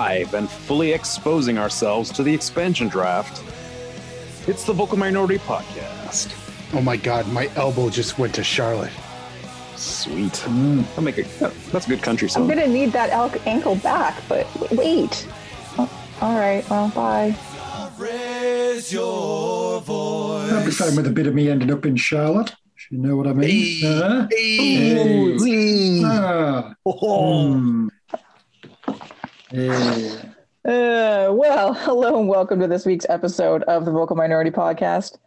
live and fully exposing ourselves to the expansion draft. It's the Vocal Minority Podcast. Oh my god, my elbow just went to Charlotte. Sweet. I'll make a, that's a good country song. I'm gonna need that el- ankle back, but wait. Oh, all right, well, bye. Raise your voice. I'd be fine with a bit of me ending up in Charlotte. if You know what I mean? Huh? Hey. Ah. Hmm. Yeah. Uh, well, hello and welcome to this week's episode of the Vocal Minority Podcast.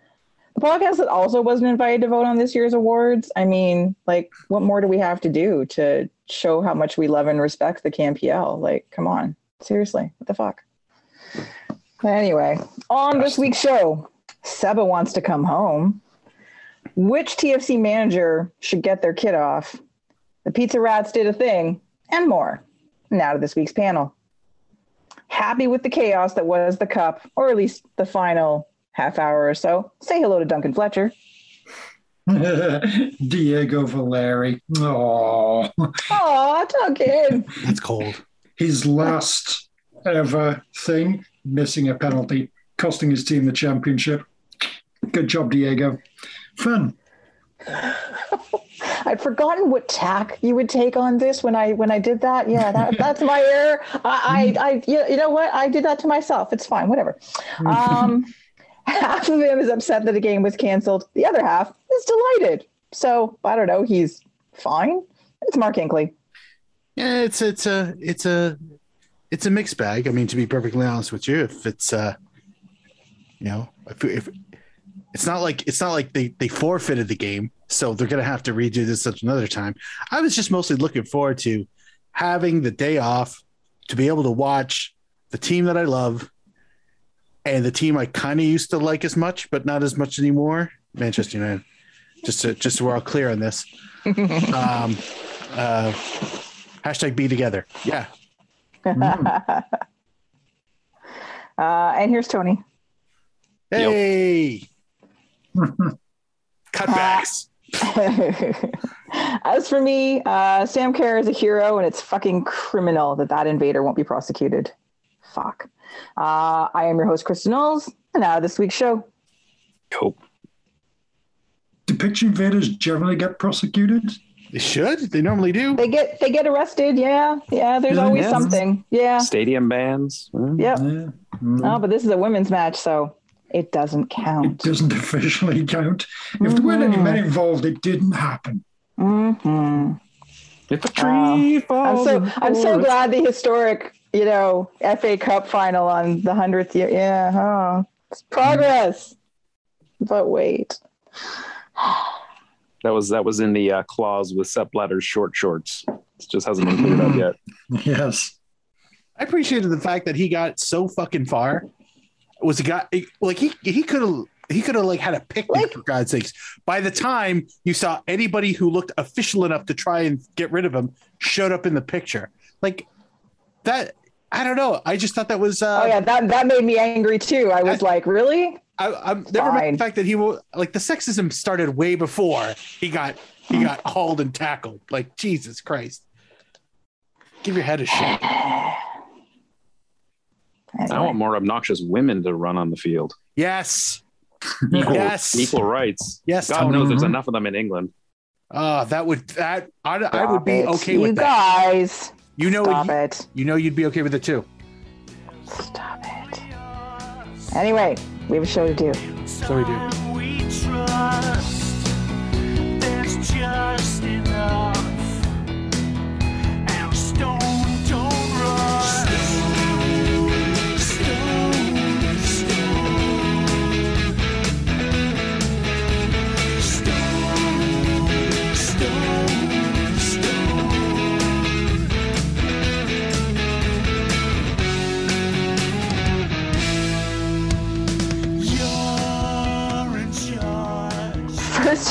The podcast that also wasn't invited to vote on this year's awards. I mean, like, what more do we have to do to show how much we love and respect the CanPL? Like, come on. Seriously, what the fuck? Anyway, on this week's show, Seba wants to come home. Which TFC manager should get their kid off? The Pizza Rats did a thing, and more. Now to this week's panel happy with the chaos that was the cup, or at least the final half hour or so. Say hello to Duncan Fletcher. Diego Valeri. Oh, Aw, Duncan. That's cold. his last ever thing, missing a penalty, costing his team the championship. Good job, Diego. Fun. I'd forgotten what tack you would take on this when I when I did that. Yeah, that, that's my error. I, I, I you, know what? I did that to myself. It's fine. Whatever. Um, half of him is upset that the game was canceled. The other half is delighted. So I don't know. He's fine. It's Mark Inkley. Yeah, it's it's a it's a it's a mixed bag. I mean, to be perfectly honest with you, if it's uh, you know, if, if it's not like it's not like they they forfeited the game, so they're gonna have to redo this at another time. I was just mostly looking forward to having the day off to be able to watch the team that I love and the team I kind of used to like as much, but not as much anymore. Manchester United. Just to just so we're all clear on this. um, uh, hashtag be together. Yeah. Uh, and here's Tony. Hey. Cutbacks. As for me, uh, Sam Kerr is a hero, and it's fucking criminal that that invader won't be prosecuted. Fuck. Uh, I am your host, Kristin Knowles, and now this week's show. Cool. Do pitch invaders generally get prosecuted? They should. They normally do. They get they get arrested. Yeah, yeah. There's Yeah, always yeah. something. Yeah. Stadium bands. Mm. Yep. Yeah. Mm. Oh, but this is a women's match, so it doesn't count. It doesn't officially count. If there weren't any men involved, it didn't happen. hmm If a tree I'm so I'm so glad the historic, you know, FA Cup final on the hundredth year. Yeah, oh, it's progress. But wait, That was that was in the uh, clause with Sepp Blatter's short shorts. It just hasn't been cleared up yet. Yes. I appreciated the fact that he got so fucking far. Was a guy like he he could have he could have like had a picnic Like- for God's sakes. By the time you saw anybody who looked official enough to try and get rid of him showed up in the picture, like that. I don't know. I just thought that was. Uh, oh yeah, that that made me angry too. I was like, really? I, I'm never mind the fact that he will like the sexism started way before he got he got hauled and tackled. Like Jesus Christ, give your head a shake. I want more obnoxious women to run on the field. Yes, Equal, Yes. equal rights. yes. God Tony. knows there's Mhm. enough of them in England. Oh, that would that I, I would be it. okay you with that. guys. You know, Stop you, it. you know, you'd be okay with it too. Stop it. Anyway, we have a show to do. So we do.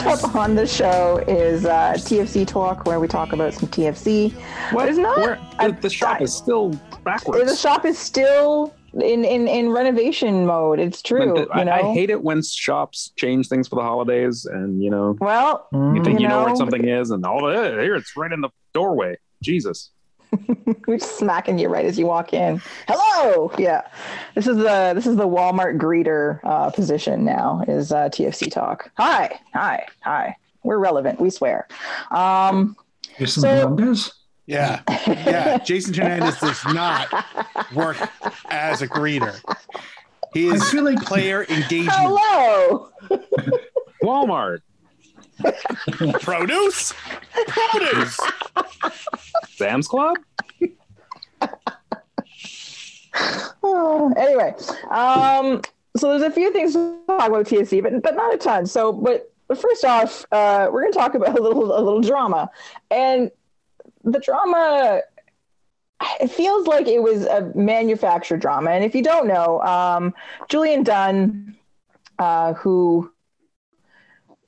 First up on the show is uh, TFC Talk, where we talk about some TFC. What is not. Where- the, the shop I- is still backwards. the shop is still in, in, in renovation mode. It's true. The- you know. I, I hate it when shops change things for the holidays, and you know, well, you think You you, know, where something is, and all the here it's right in the doorway. Jesus, We're just smacking you right as you walk in. Hello. Yeah. This is the this is the Walmart greeter uh, position now is uh, TFC talk. Hi. Hi. Hi. We're relevant. We swear. Um, Jason So- Hernandez. Yeah, yeah. Jason Hernandez does not work as a greeter. He I is feel like player engagement hello. Walmart. Produce. Produce. Sam's Club? Anyway, um, so there's a few things to talk about TFC, but but not a ton. So, but, but first off, uh, we're going to talk about a little a little drama, and the drama. It feels like it was a manufactured drama, and if you don't know, um, Julian Dunn, uh, who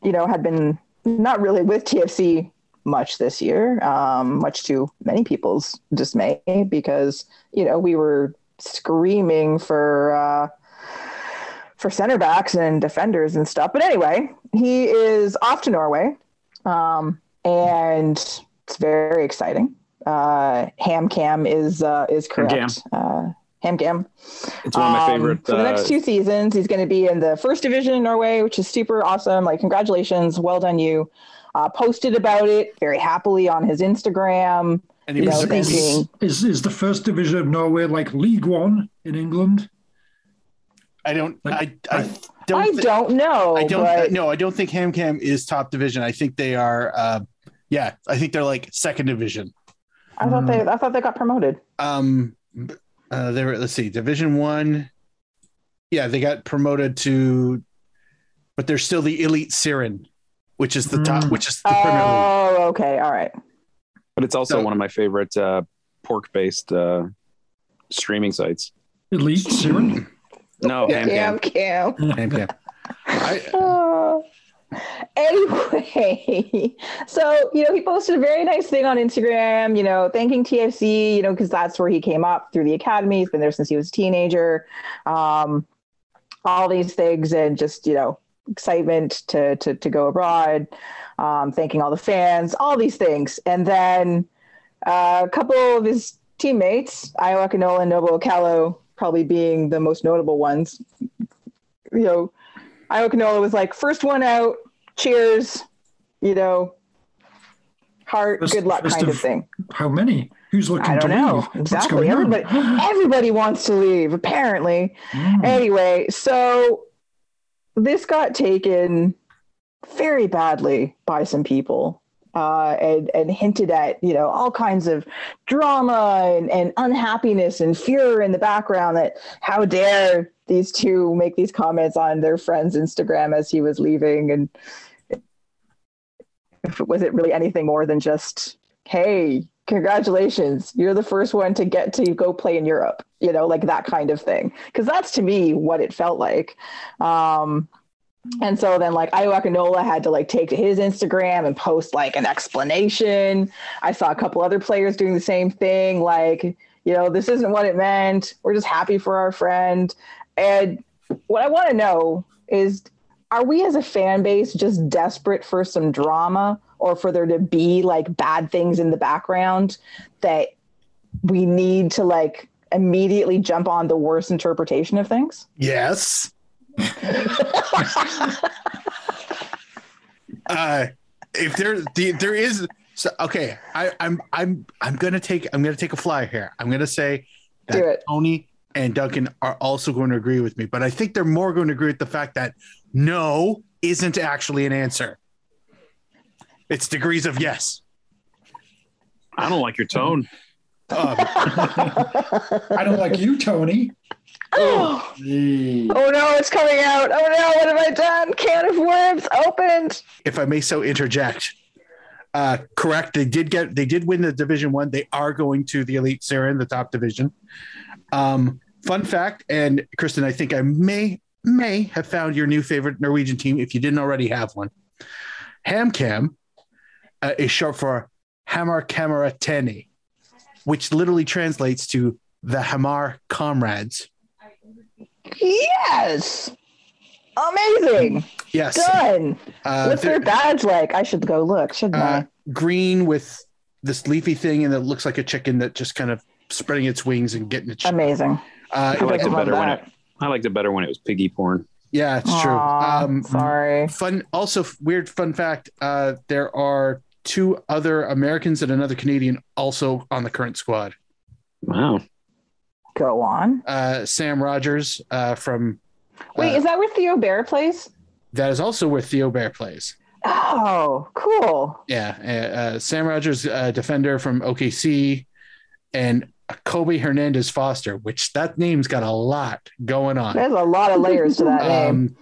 you know had been not really with TFC much this year, um, much to many people's dismay, because you know we were screaming for uh, for center backs and defenders and stuff. But anyway, he is off to Norway, um, and it's very exciting. Uh, Ham Cam is uh, is correct. Uh, Ham Cam. It's one of my Um, favorite. For the next uh, two seasons, he's going to be in the first division in Norway, which is super awesome. Like, congratulations, well done, you. Uh, posted about it very happily on his Instagram. And he was Is, is, is the first division of Norway like League One in England? I don't. I, Like, I I- don't. I thi- don't know. I don't. but No, I don't think Ham Cam is top division. I think they are. Uh, yeah, I think they're like second division. I thought they. I thought they got promoted. Um, uh, they were. Let's see, Division One. Yeah, they got promoted to, but they're still the elite Siren, which is the top, Mm. which is the Premier League. Oh, okay, all right. but it's also So- one of my favorite uh, pork-based uh, streaming sites. Eliteserien? No, Yeah, Ham Cam. Cam. Ham Cam. I, Oh. Anyway, so you know, he posted a very nice thing on Instagram, you know, thanking TFC, you know, because that's where he came up through the academy. He's been there since he was a teenager. Um, all these things, and just you know, excitement to to to go abroad. Um, thanking all the fans, all these things, and then uh, a couple of his teammates, Ayo Akinola and Noble Okello, probably being the most notable ones. You know, Ayo Akinola was like, first one out, cheers, you know, heart, good luck kind of of- thing. How many? Who's looking I don't to know. leave? What's Exactly. going on? Everybody everybody wants to leave, apparently. Mm. Anyway, so this got taken very badly by some people. Uh, and, and hinted at, you know, all kinds of drama and, and unhappiness and fear in the background that how dare these two make these comments on their friend's Instagram as he was leaving. And if was it really anything more than just, hey, congratulations, you're the first one to get to go play in Europe, you know, like that kind of thing. Because that's to me what it felt like. Um, and so then like Ayo Akinola had to like take to his Instagram and post like an explanation. I saw a couple other players doing the same thing, like, you know, this isn't what it meant. We're just happy for our friend. And what I want to know is are we as a fan base just desperate for some drama or for there to be like bad things in the background that we need to like immediately jump on the worst interpretation of things? yes. uh, if there the, there is so okay, I, I'm I'm I'm gonna take I'm gonna take a flyer here. I'm gonna say that Do it. Tony and Duncan are also going to agree with me, but I think they're more going to agree with the fact that no isn't actually an answer. It's degrees of yes. I don't like your tone. Um, I don't like you, Tony. Oh Hey. no, it's coming out. Oh no, what have I done? Can of worms opened. if I may so interject. Uh, correct. They did get. They did win the Division One. They are going to the Eliteserien, the top division. Um, fun fact, and Kristin, I think I may may have found your new favorite Norwegian team if you didn't already have one. Hamcam uh, is short for Hamar Kameratene, which literally translates to the Hamar Comrades. Yes. Amazing. Yes, Done. uh, What's their badge like? I should go look, shouldn't uh, green with this leafy thing, and it looks like a chicken that just kind of spreading its wings and getting its. Amazing. Uh, I liked it better when it. I liked it better when it was piggy porn. yeah, it's true. Um, sorry. fun. Also, weird fun fact: uh, there are two other Americans and another Canadian also on the current squad. Wow. Go on. Uh, Sam Rogers uh, from Wait, Uh, is that where Theo Bair plays? that is also where Theo Bair plays. Oh, cool. Yeah, uh, uh, Sam Rogers, uh, defender from OKC, and Kobe Hernandez Foster, which that name's got a lot going on. There's a lot of layers to that name. Um,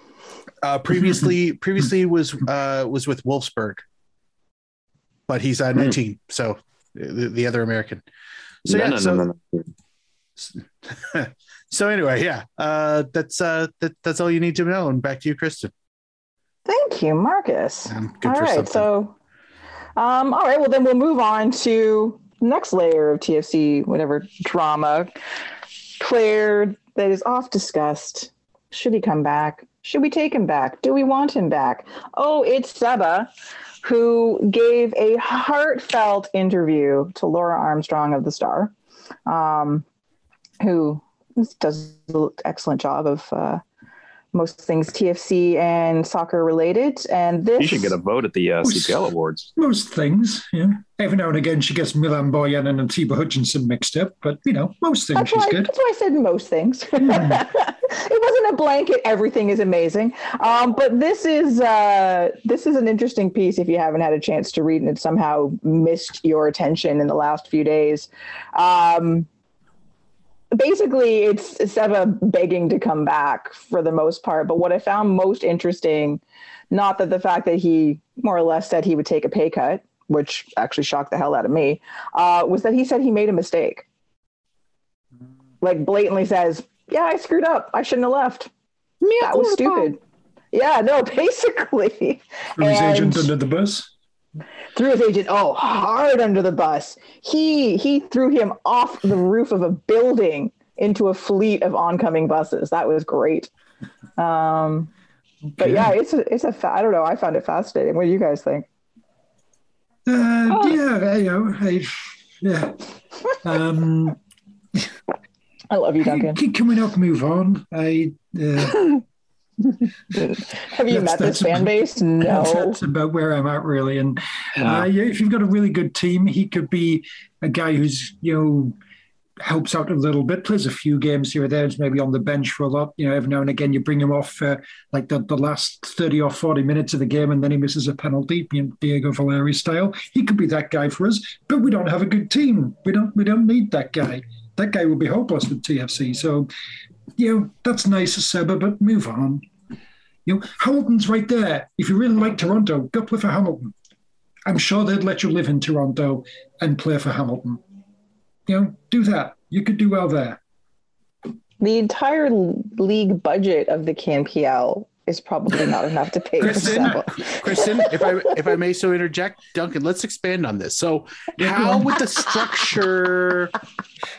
uh, previously, previously was uh, was with Wolfsburg, but he's uh, 19, so the, the other American. So No, yeah, no, so, no, no, no. so anyway, yeah, uh, that's uh, that, that's all you need to know. And back to you, Kristin. Thank you, Marcus. Um, good all for right, something. so um, all right, well then we'll move on to the next layer of TFC, whatever drama. Player that is off discussed. Should he come back? Should we take him back? Do we want him back? Oh, it's Seba, who gave a heartfelt interview to Laura Armstrong of the Star, um, who does an excellent job of uh, most things TFC and soccer related. And this You should get a vote at the uh, CPL awards. Most things, yeah. Every now and again, she gets Milan Borjan and Atiba Hutchinson mixed up, but you know, most things That's she's why, good. that's why I said most things. it wasn't a blanket. Everything is amazing. Um, but this is uh, this is an interesting piece. If you haven't had a chance to read and it somehow missed your attention in the last few days, um, basically it's Seba begging to come back for the most part. But what I found most interesting, not that the fact that he more or less said he would take a pay cut, which actually shocked the hell out of me, uh, was that he said he made a mistake like blatantly says, "Yeah, I screwed up. I shouldn't have left. That was stupid." Yeah, no, basically Threw his And- agent under the bus. Threw his agent oh hard under the bus. He he threw him off the roof of a building into a fleet of oncoming buses. That was great. Um, but yeah, it's a, it's a fa- I don't know. I found it fascinating. What do you guys think? Uh, Oh. Yeah, you know, I, yeah. Um, I love you, Duncan. can, can we not move on? I. Uh, Have you That's- met this fan base? No. that's about where I'm at, really. And Wow. uh, yeah, if you've got a really good team, he could be a guy who's you know helps out a little bit, plays a few games here or there, is maybe on the bench for a lot. You know, every now and again you bring him off uh, like the, the last thirty or forty minutes of the game, and then he misses a penalty, Diego Valeri style. He could be that guy for us, but we don't have a good team. We don't we don't need that guy. That guy will be hopeless with TFC. So, you know, that's nice, Seba, but move on. You know, Hamilton's right there. If you really like Toronto, go play for Hamilton. I'm sure they'd let you live in Toronto and play for Hamilton. You know, do that. You could do well there. The entire league budget of the CanPL is probably not enough to pay for Kristin, Seba. Kristin, if I if I may so interject, Duncan, let's expand on this. So, how would the structure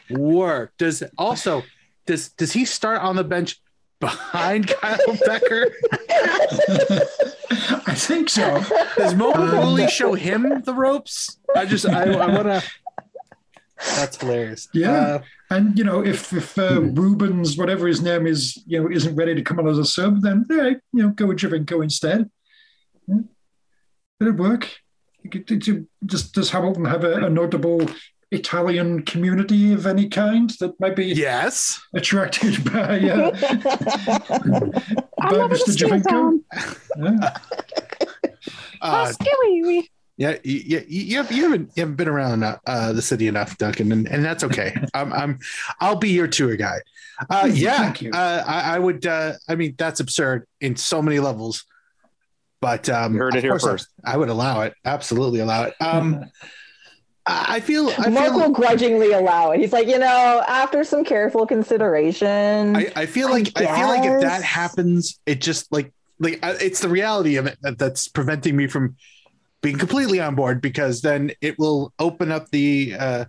work? Does also does does he start on the bench behind Kyle Bekker? I think so. Does Mo Woolley show him the ropes? I just I, I want to. That's hilarious. Yeah. Uh, And you know, if if uh, Rubens, whatever his name is, you know, isn't ready to come on as a sub, then yeah, you know, go with Giovinco instead. Yeah. It'd work. You could- did you- Does does Hamilton have a, a notable Italian community of any kind that might be yes. attracted by, uh, by Mr. Giovinco? Yeah. Uh, yeah, you, you, you, have, you haven't you haven't been around uh, uh, the city enough, Duncan, and, and that's okay. I'm I'm I'll be your tour guide. Uh, yeah, Thank you. Uh, I, I would. Uh, I mean, that's absurd in so many levels. But um, You heard it here course I- first. I, would allow it. Absolutely allow it. Um, I I feel. I Mark will grudgingly allow it. He's like, you know, after some careful consideration. I, I feel like I, feel like if that happens, it just like like it's the reality of it that, that's preventing me from being completely on board because then it will open up the uh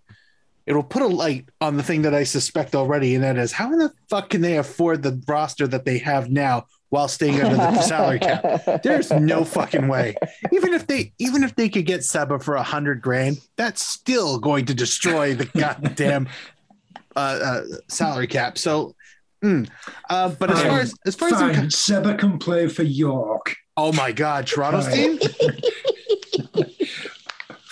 it'll put a light on the thing that I suspect already, and that is how in the fuck can they afford the roster that they have now while staying under the salary cap. There's no fucking way. Even if they even if they could get Seba for a hundred grand, that's still going to destroy the goddamn uh, uh, salary cap. So, mm. uh, but as far as as far as I'm Seba can play for York. oh my god, Toronto's Fine. team.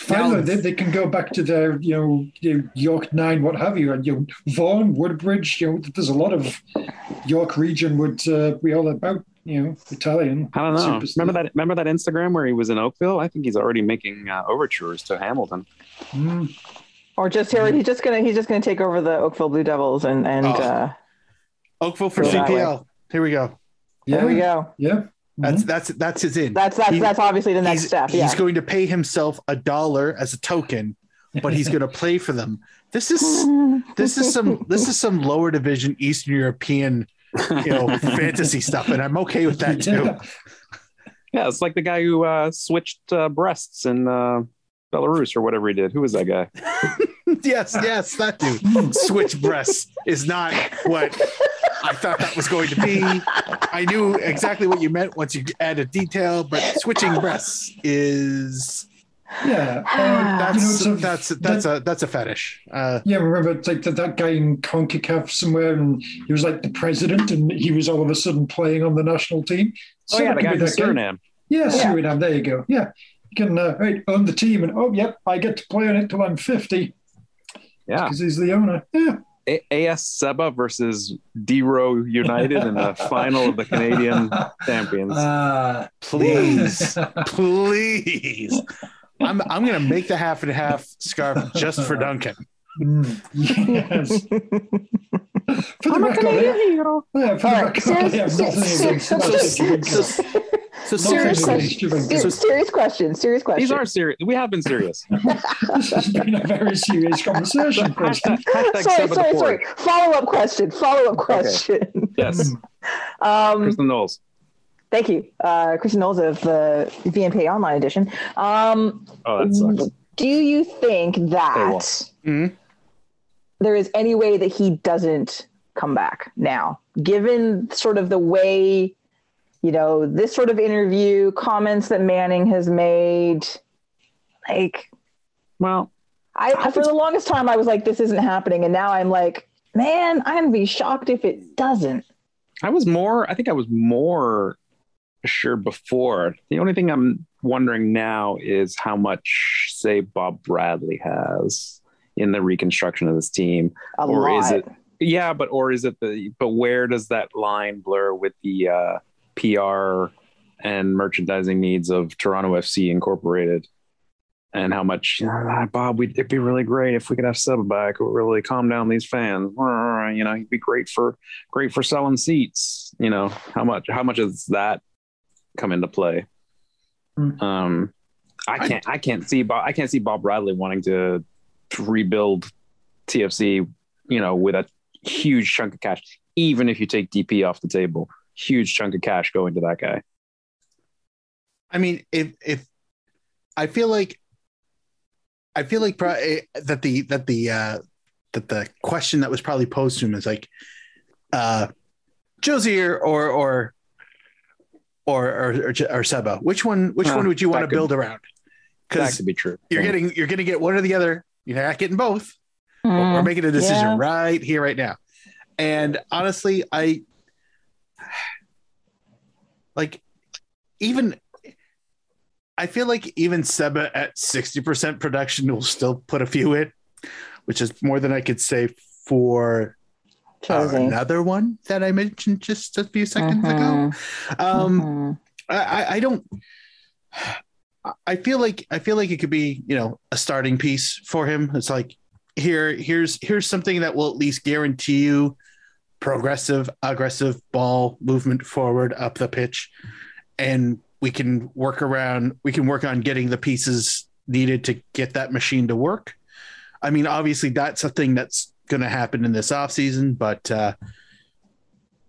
Finally, Now- they, they can go back to their, you know, you York Nine, what have you, and you know, Vaughan, Woodbridge. You know, there's a lot of York region would uh, be all about, you know, Italian. I don't know. superstar. Remember that? Remember that Instagram where he was in Oakville? I think he's already making uh, overtures to Hamilton. Mm. or just here, he's just gonna he's just gonna take over the Oakville Blue Devils and and Oh. uh, Oakville for Go that way. CPL. Here we go. Yeah, there we go. yeah. That's Mhm. that's that's his in. That's that's He- that's obviously the next step. Yeah. he's going to pay himself a dollar as a token, but he's going to play for them. This is this is some this is some lower division Eastern European you know fantasy stuff, and I'm okay with that too. Yeah. Yeah, it's like the guy who uh, switched uh, breasts in uh, Belarus or whatever he did. Who was that guy? yes, yes, that dude. Switch breasts is not what I thought that was going to be. I knew exactly what you meant once you added detail, but switching breasts is Yeah. Ah. Uh, that's you know, it's a- that's that's a that's a fetish. Uh, Yeah, remember it's like that, that guy in CONCACAF somewhere, and he was like the president, and he was all of a sudden playing on the national team. Oh yeah, it the guy be from. Suriname. Yeah, Yeah. Suriname. There you go. Yeah, you can uh, right, own the team, and oh, yep, I get to play on it till I'm 50 Yeah, because he's the owner. Yeah, A- AS Seba versus Dero United in the final of the Canadian champions. Uh, please, please. I'm I'm gonna make the half and half scarf just for Duncan. mm, yes. For the I'm a Canadian hero. yeah, for the record, I have nothing against Sebastian serious- So serious seriously, question. So- serious question. Serious question. These are serious. We have been serious. This has been a very serious conversation, Preston. Hashtag, hashtag sorry, sorry, sorry. Follow up question. Follow up question. Yes, Um, Kristin Knowles. thank you, uh, Kristin Knowles of the VMP Online Edition. Um, Oh, that sucks. do you think that Paywall. Mhm. there is any way that he doesn't come back now, given sort of the way, you know, this sort of interview, comments that Manning has made? Like, Well, I, I for the longest time I was like, this isn't happening, and now I'm like, man, I'm gonna be shocked if it doesn't. I was more. I think I was more sure before. The only thing I'm wondering now is how much, say, Bob Bradley has in the reconstruction of this team. A Or lot. is it- Yeah, but or is it the? But where does that line blur with the uh, PR and merchandising needs of Toronto FC Incorporated? And how much, "Ah, Bob? We'd, it'd be really great if we could have Seba back. It would really calm down these fans. You know, he'd be great for great for selling seats. You know, how much? How much does that come into play? Hmm. Um, I can't. I can't see Bob. I can't see Bob Bradley wanting to rebuild TFC. You know, with a huge chunk of cash, even if you take DP off the table, huge chunk of cash going to that guy. I mean, if if I feel like I feel like pro- eh, that the that the uh that the question that was probably posed to him is like uh Jozy or or or or or, or, or Seba, which one which Huh, one would you want to could- build around? That Because could be true. you're Yeah. getting you're gonna get one or the other. You're not getting both. We're Mm, making a decision yeah. right here, right now. And honestly, I like even I feel like even Seba at 60% production will still put a few in, which is more than I could say for uh, another one that I mentioned just a few seconds ago. Mhm. Um, Mhm. I, I- I don't. I feel like I feel like it could be you know a starting piece for him. It's like here here's here's something that will at least guarantee you progressive aggressive ball movement forward up the pitch, and we can work around. We can work on getting the pieces needed to get that machine to work. I mean, obviously that's a thing that's going to happen in this offseason, but uh,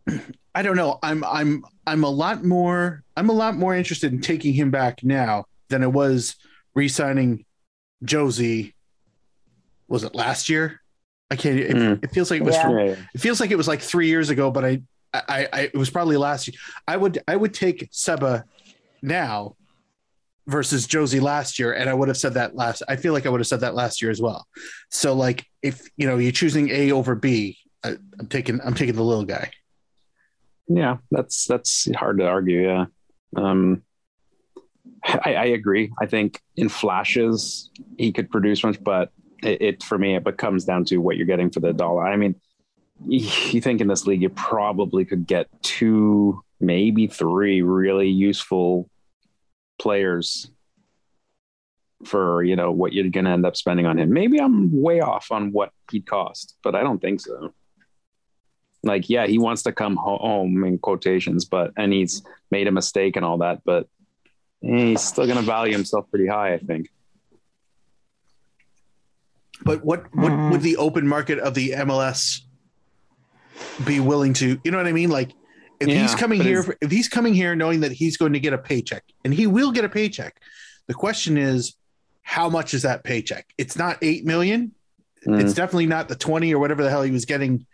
I don't know. I'm I'm I'm a lot more I'm a lot more interested in taking him back now than I was re-signing Jozy. Was it last year? I can't. It, Mm. it feels like it was. Yeah. From, it feels like it was like three years ago, but I I, I it was probably last year. I would I would take Seba now versus Jozy last year, and I would have said that last. I feel like I would have said that last year as well. So like if you know you're choosing A over B, I, I'm taking I'm taking the little guy. Yeah, that's that's hard to argue. Yeah, um, I, I agree. I think in flashes he could produce much, but it, it for me it becomes down to what you're getting for the dollar. I mean, you you think in this league you probably could get two, maybe three really useful players for you know what you're going to end up spending on him. Maybe I'm way off on what he'd cost, but I don't think so. Like, yeah, he wants to come home in quotations, but and he's made a mistake and all that, but eh, he's still going to value himself pretty high, I think. But what what Mhm. would the open market of the MLS be willing to? You know what I mean? Like if he's coming here, if he's coming here knowing that he's going to get a paycheck, and he will get a paycheck. The question is, how much is that paycheck? It's not eight million. Mm. It's definitely not the twenty or whatever the hell he was getting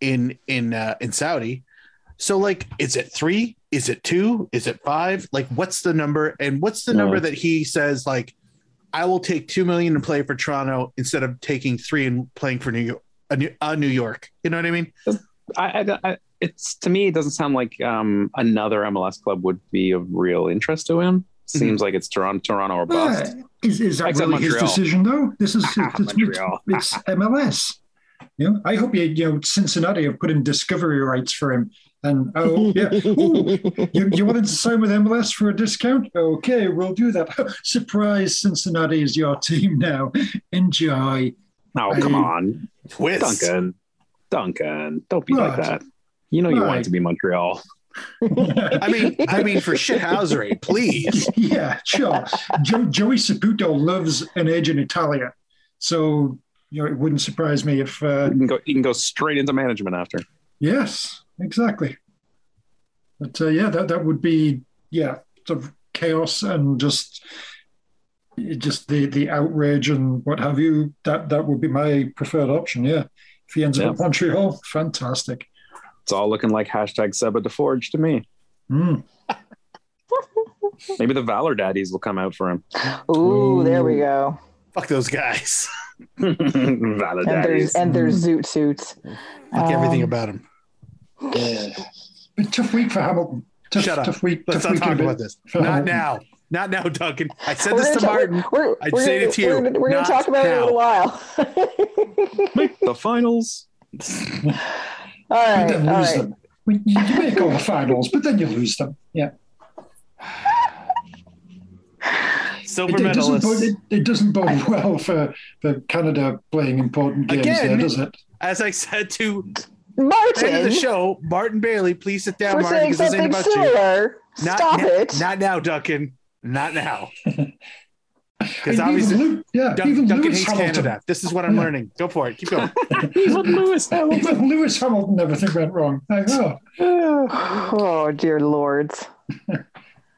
in in uh, in Saudi. So like, is it three? Is it two? Is it five? Like, what's the number? And what's the No. number that he says like? I will take two million and play for Toronto instead of taking three and playing for New York, a New, a New York. You know what I mean? I, I, I, it's to me, it doesn't sound like um, another MLS club would be of real interest to him. Seems like it's Toronto, Toronto or bust. Uh, is, is that Except really his decision though? This is it's, it's, it's MLS. You know, I hope you, you know Cincinnati have put in discovery rights for him. And oh yeah, Ooh, you, you wanted to sign with MLS for a discount? Okay, we'll do that. Surprise, Cincinnati is your team now. Enjoy. Oh, come I- on, Twist. Duncan, Duncan, don't be like that. You know you want it to be Montreal. I mean, I mean, for shithousery, please. yeah, sure. Joe, Joey Saputo loves an age in Italia, so you know it wouldn't surprise me if uh, You can go, you can go straight into management after. Yes, exactly. But uh, yeah, that that would be yeah, sort of chaos and just just the the outrage and what have you. That that would be my preferred option. Yeah, if he ends Yeah. up at Montreal, fantastic. It's all looking like hashtag Seba DeForge to me. Mm. Maybe the Valor Daddies will come out for him. Ooh, there we go. Fuck those guys. Valor And there's Daddies. and there's zoot suits. Fuck everything Um, about them. But tough week for Hamilton. Tough, Shut up. Tough week. Let's tough not week talk a about this. Not Hamilton. now. Not now, Duncan. I said We're this to ta- Martin. We're, I'd we're say gonna, it to you, We're gonna, we're gonna talk about it in a little while. Make the finals. all But right, then lose right. them. We- You you make all the finals, but then you lose them. Yeah. Silver It, it doesn't bode, it, it doesn't bode well for, for Canada playing important games Again, there, does it? As I said to the end of the show, Martin Bailey, please sit down, for Martin, saying because this ain't something about you. similar, Not, stop na- it. Not now, Duncan. Not now. Because obviously, even, Lew- yeah, Dun- even Duncan Lewis hates Hamilton. Canada. This is what I'm Yeah. learning. Go for it. Keep going. even Lewis Hamilton. Even Lewis Hamilton, everything went wrong. Like, oh, oh dear lords.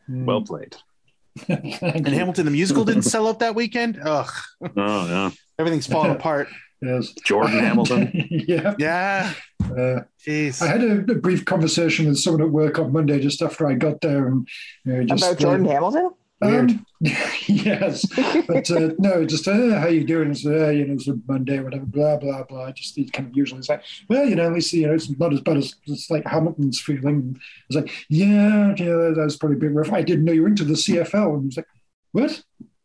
Hmm. Well played. And. Hamilton the musical didn't sell out that weekend. Ugh, Oh yeah. everything's falling apart. Yes. Jordan Hamilton. yeah. Yeah. Uh, Jeez. I had a, a brief conversation with someone at work on Monday just after I got there. And, you know, just, About Jordan uh, Hamilton? Weird. Um, yes, but uh, no, just uh, how you doing? So, uh, you know, it's a Monday, whatever, blah blah blah. Just he kind of usually say, well, you know, at least you know it's not as bad as it's like Hamilton's feeling. I was like, yeah, yeah, that was probably a bit rough. I didn't know you were into the CFL, and he was like, what?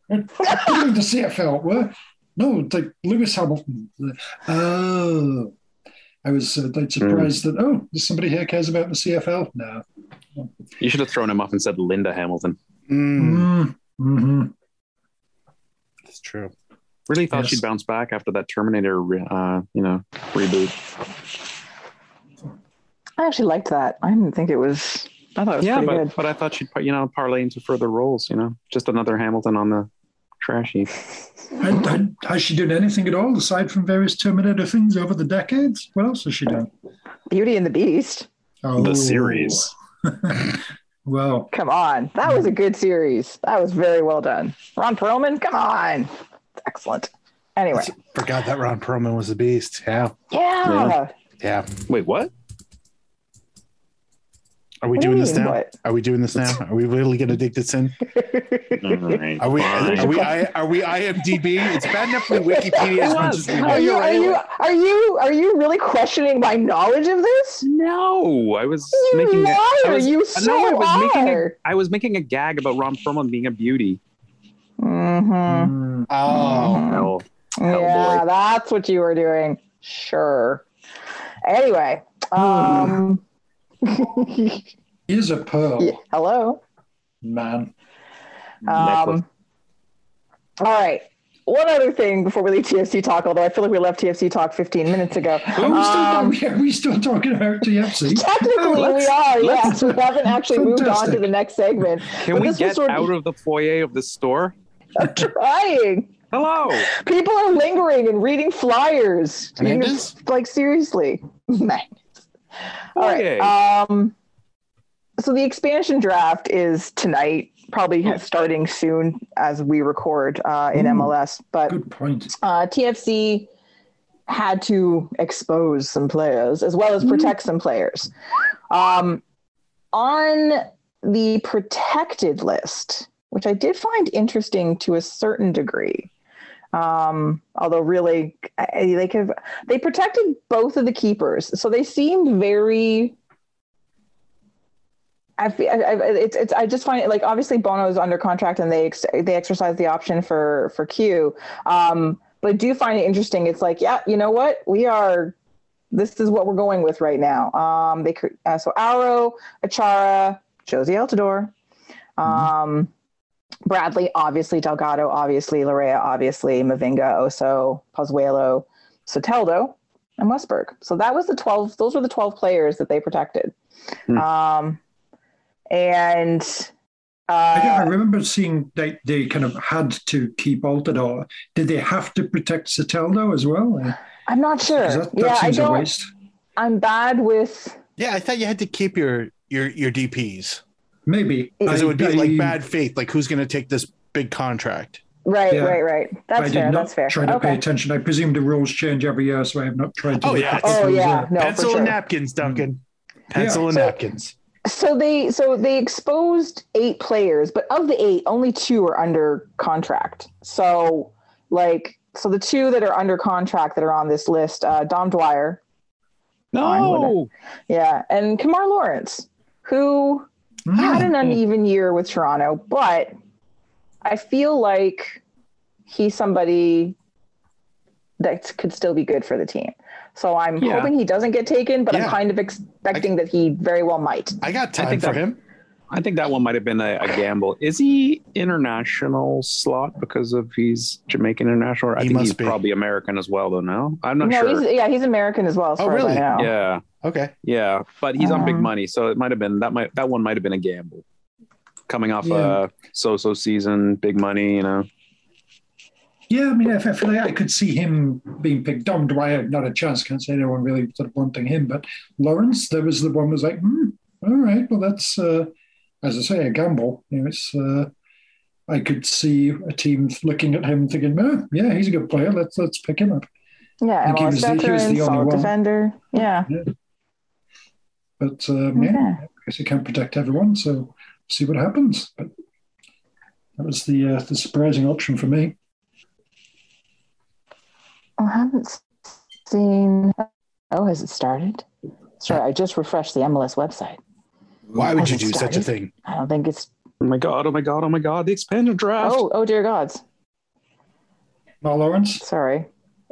What into the CFL? What? No, it's like Lewis Hamilton. Oh. I was uh, like surprised that oh, somebody here cares about the CFL. No, You should have thrown him off and said Linda Hamilton. Mm, mm hmm it's true. Really thought Yes. she'd bounce back after that Terminator, uh, you know, reboot. I actually liked that. I didn't think it was. I thought it was Yeah, pretty but good. but I thought she'd you know parlay into further roles. You know, just another Hamilton on the trash heap. And, and has she done anything at all aside from various Terminator things over the decades? What else has she done? Beauty and the Beast. Oh, The series. well, Come on, that was a good series. That was very well done. Ron Perlman, come on, excellent. Anyway, Forgot that Ron Perlman was a beast. Yeah. yeah, Yeah. Yeah. Wait, what? Are we What doing you this mean, now? what? Are we doing this now? Are we really going to dig this in? All right, Are we? fine. Are we? Are we IMDb? It's bad enough we Wikipedia as much as we Are you are you are you are you really questioning my knowledge of this? No, I was You making. a- I liar! was, You so no, I was making. A, was making a gag about Ron Perlman being a beauty. Mm-hmm. Mm. Oh, Hell, hell Yeah, boy. that's what you were doing. Sure. Anyway, um, Here's a pearl, yeah, hello. man. Um, all right. One other thing before we leave TFC talk, although I feel like we left TFC talk 15 minutes ago. Are we, still, Um, are, we, are we still talking about TFC? Technically, Oh, we let's- are. let's- Yes, we haven't actually moved on to the next segment. Can we get sort of- out of the foyer of the store? I'm trying. Hello. People are lingering and reading flyers. You? Like seriously. Man. All Okay. right. Um so the expansion draft is tonight, probably starting soon as we record uh, in Ooh. MLS. But Good point. uh, TFC had to expose some players as well as protect some players. Um, on the protected list, which I did find interesting to a certain degree, um, although really they could they protected both of the keepers, so they seemed very. I, feel, I, I, it's, it's, I just find it like obviously Bono is under contract and they ex- they exercise the option for for Q, um, but I do find it interesting. It's like, yeah, you know what? We are. This is what we're going with right now. Um, they uh, so Auro, Achara, Jozy Altidore, um, Bradley, obviously Delgado, obviously Laryea, obviously Mavinga, Oso, Pozuelo, Soteldo, and Westberg. So that was the twelve. Those were the twelve players that they protected. Hmm. Um, and I, I uh, remember seeing they, they kind of had to keep Altidore. Did they have to protect Soteldo as well? Uh, I'm not sure. that, that yeah, I seems a don't. waste. I'm bad with. yeah. I thought you had to keep your your your DPs Maybe. because it would be I- like bad faith. Like who's going to take this big contract? Right, Yeah. right, right. I That's did fair. not That's fair. try to pay attention. I presume the rules change every year, so I have not tried to. Oh, yeah. Oh yeah, no, Pencil sure. and napkins, Duncan. Pencil and So- napkins. So they so they exposed eight players, but of the eight, only two are under contract. So like so the two that are under contract that are on this list, uh, Dom Dwyer, No. yeah, and Kemar Lawrence, who Mm. had an uneven year with Toronto, but I feel like he's somebody that could still be good for the team. So I'm Yeah. hoping he doesn't get taken, but I'm kind of expecting that he very well might. I got time think for that- him. I think that one might have been a, a gamble. Is he international slot because of he's Jamaican international? I He think must he's be. probably American as well, though. No, I'm not no, sure. he's yeah, he's American as well. As Oh, far as I really? know. Yeah, Okay. yeah, but he's on big Um, money, so it might have been that might that one might have been a gamble. Coming off Yeah. a so-so season, big money, you know. Yeah, I mean, I feel like I could see him being picked. Dom Dwyer, not a chance. Can't say anyone really sort of wanting him. But Lawrence, there was the one was like, hmm, all right, well, that's uh, as I say, a gamble. You know, it's. Uh, I could see a team looking at him thinking, oh, yeah, he's a good player. Let's let's pick him up. Yeah, think he was the- he was the only solid one. defender. Yeah. But um, yeah, I guess he can't protect everyone. So see what happens. But that was the uh, the surprising option for me. I haven't seen. Oh, has it started? Sorry, I just refreshed the MLS website. Why would you Has it do such a thing? I don't think it's. Oh my god! Oh my god! Oh my god! The expansion draft. Oh, oh dear gods. Now, Lawrence, Sorry.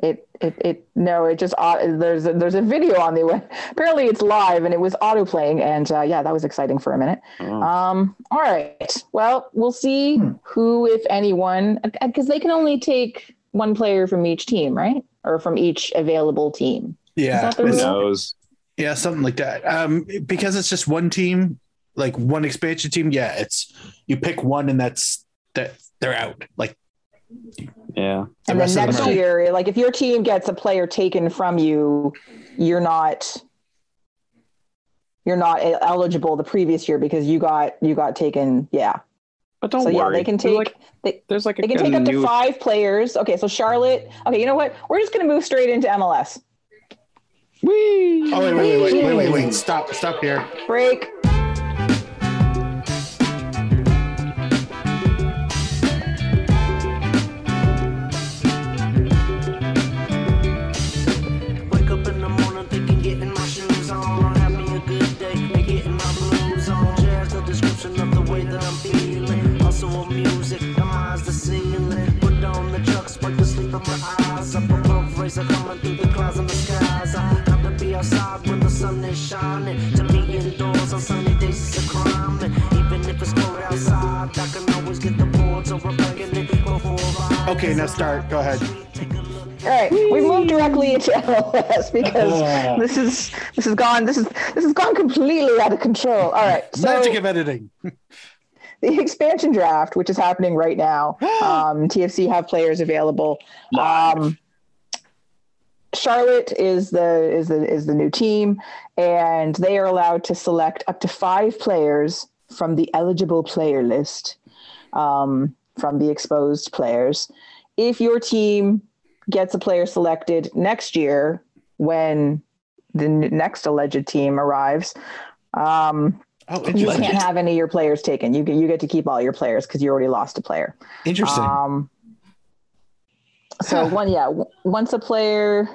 It, it, it, no, it just, uh, there's, a, there's a video on the, web. apparently it's live and it was auto playing. And uh, yeah, that was exciting for a minute. Oh. Um, all right. Well, we'll see Hmm. who, if anyone, because they can only take one player from each team, right? Or from each available team. Yeah. Who knows? Yeah, something like that. Um, because it's just one team, like one expansion team. Yeah, it's you pick one and that's that they're out. Like Yeah. the and then next them are. year, like if your team gets a player taken from you, you're not you're not eligible the previous year because you got you got taken. Yeah. But don't so yeah, worry. they can There's take like, they, there's like a, they can a take up new, to five players. Okay, so Charlotte. Okay, you know what? We're just gonna move straight into MLS. Whee! Oh wait, wait, wait, wait, wait, wait, wait! Stop, stop here. Break. shining. To me, indoors on sunny days is a crime. Even if it's cold outside, I can always get the boards over begging it before I. Okay, now start. Go ahead. All right, we moved directly into LOS because yeah. this is this is gone this is this has gone completely out of control. All right, so magic of editing. the expansion draft, which is happening right now, um, TFC have players available. Um, Charlotte is the is the is the new team, and they are allowed to select up to five players from the eligible player list um, from the exposed players. If your team gets a player selected next year, when the next alleged team arrives, um, Oh, you can't have any of your players taken. You get you get to keep all your players because you already lost a player. Interesting. Um, so one, yeah, once a player,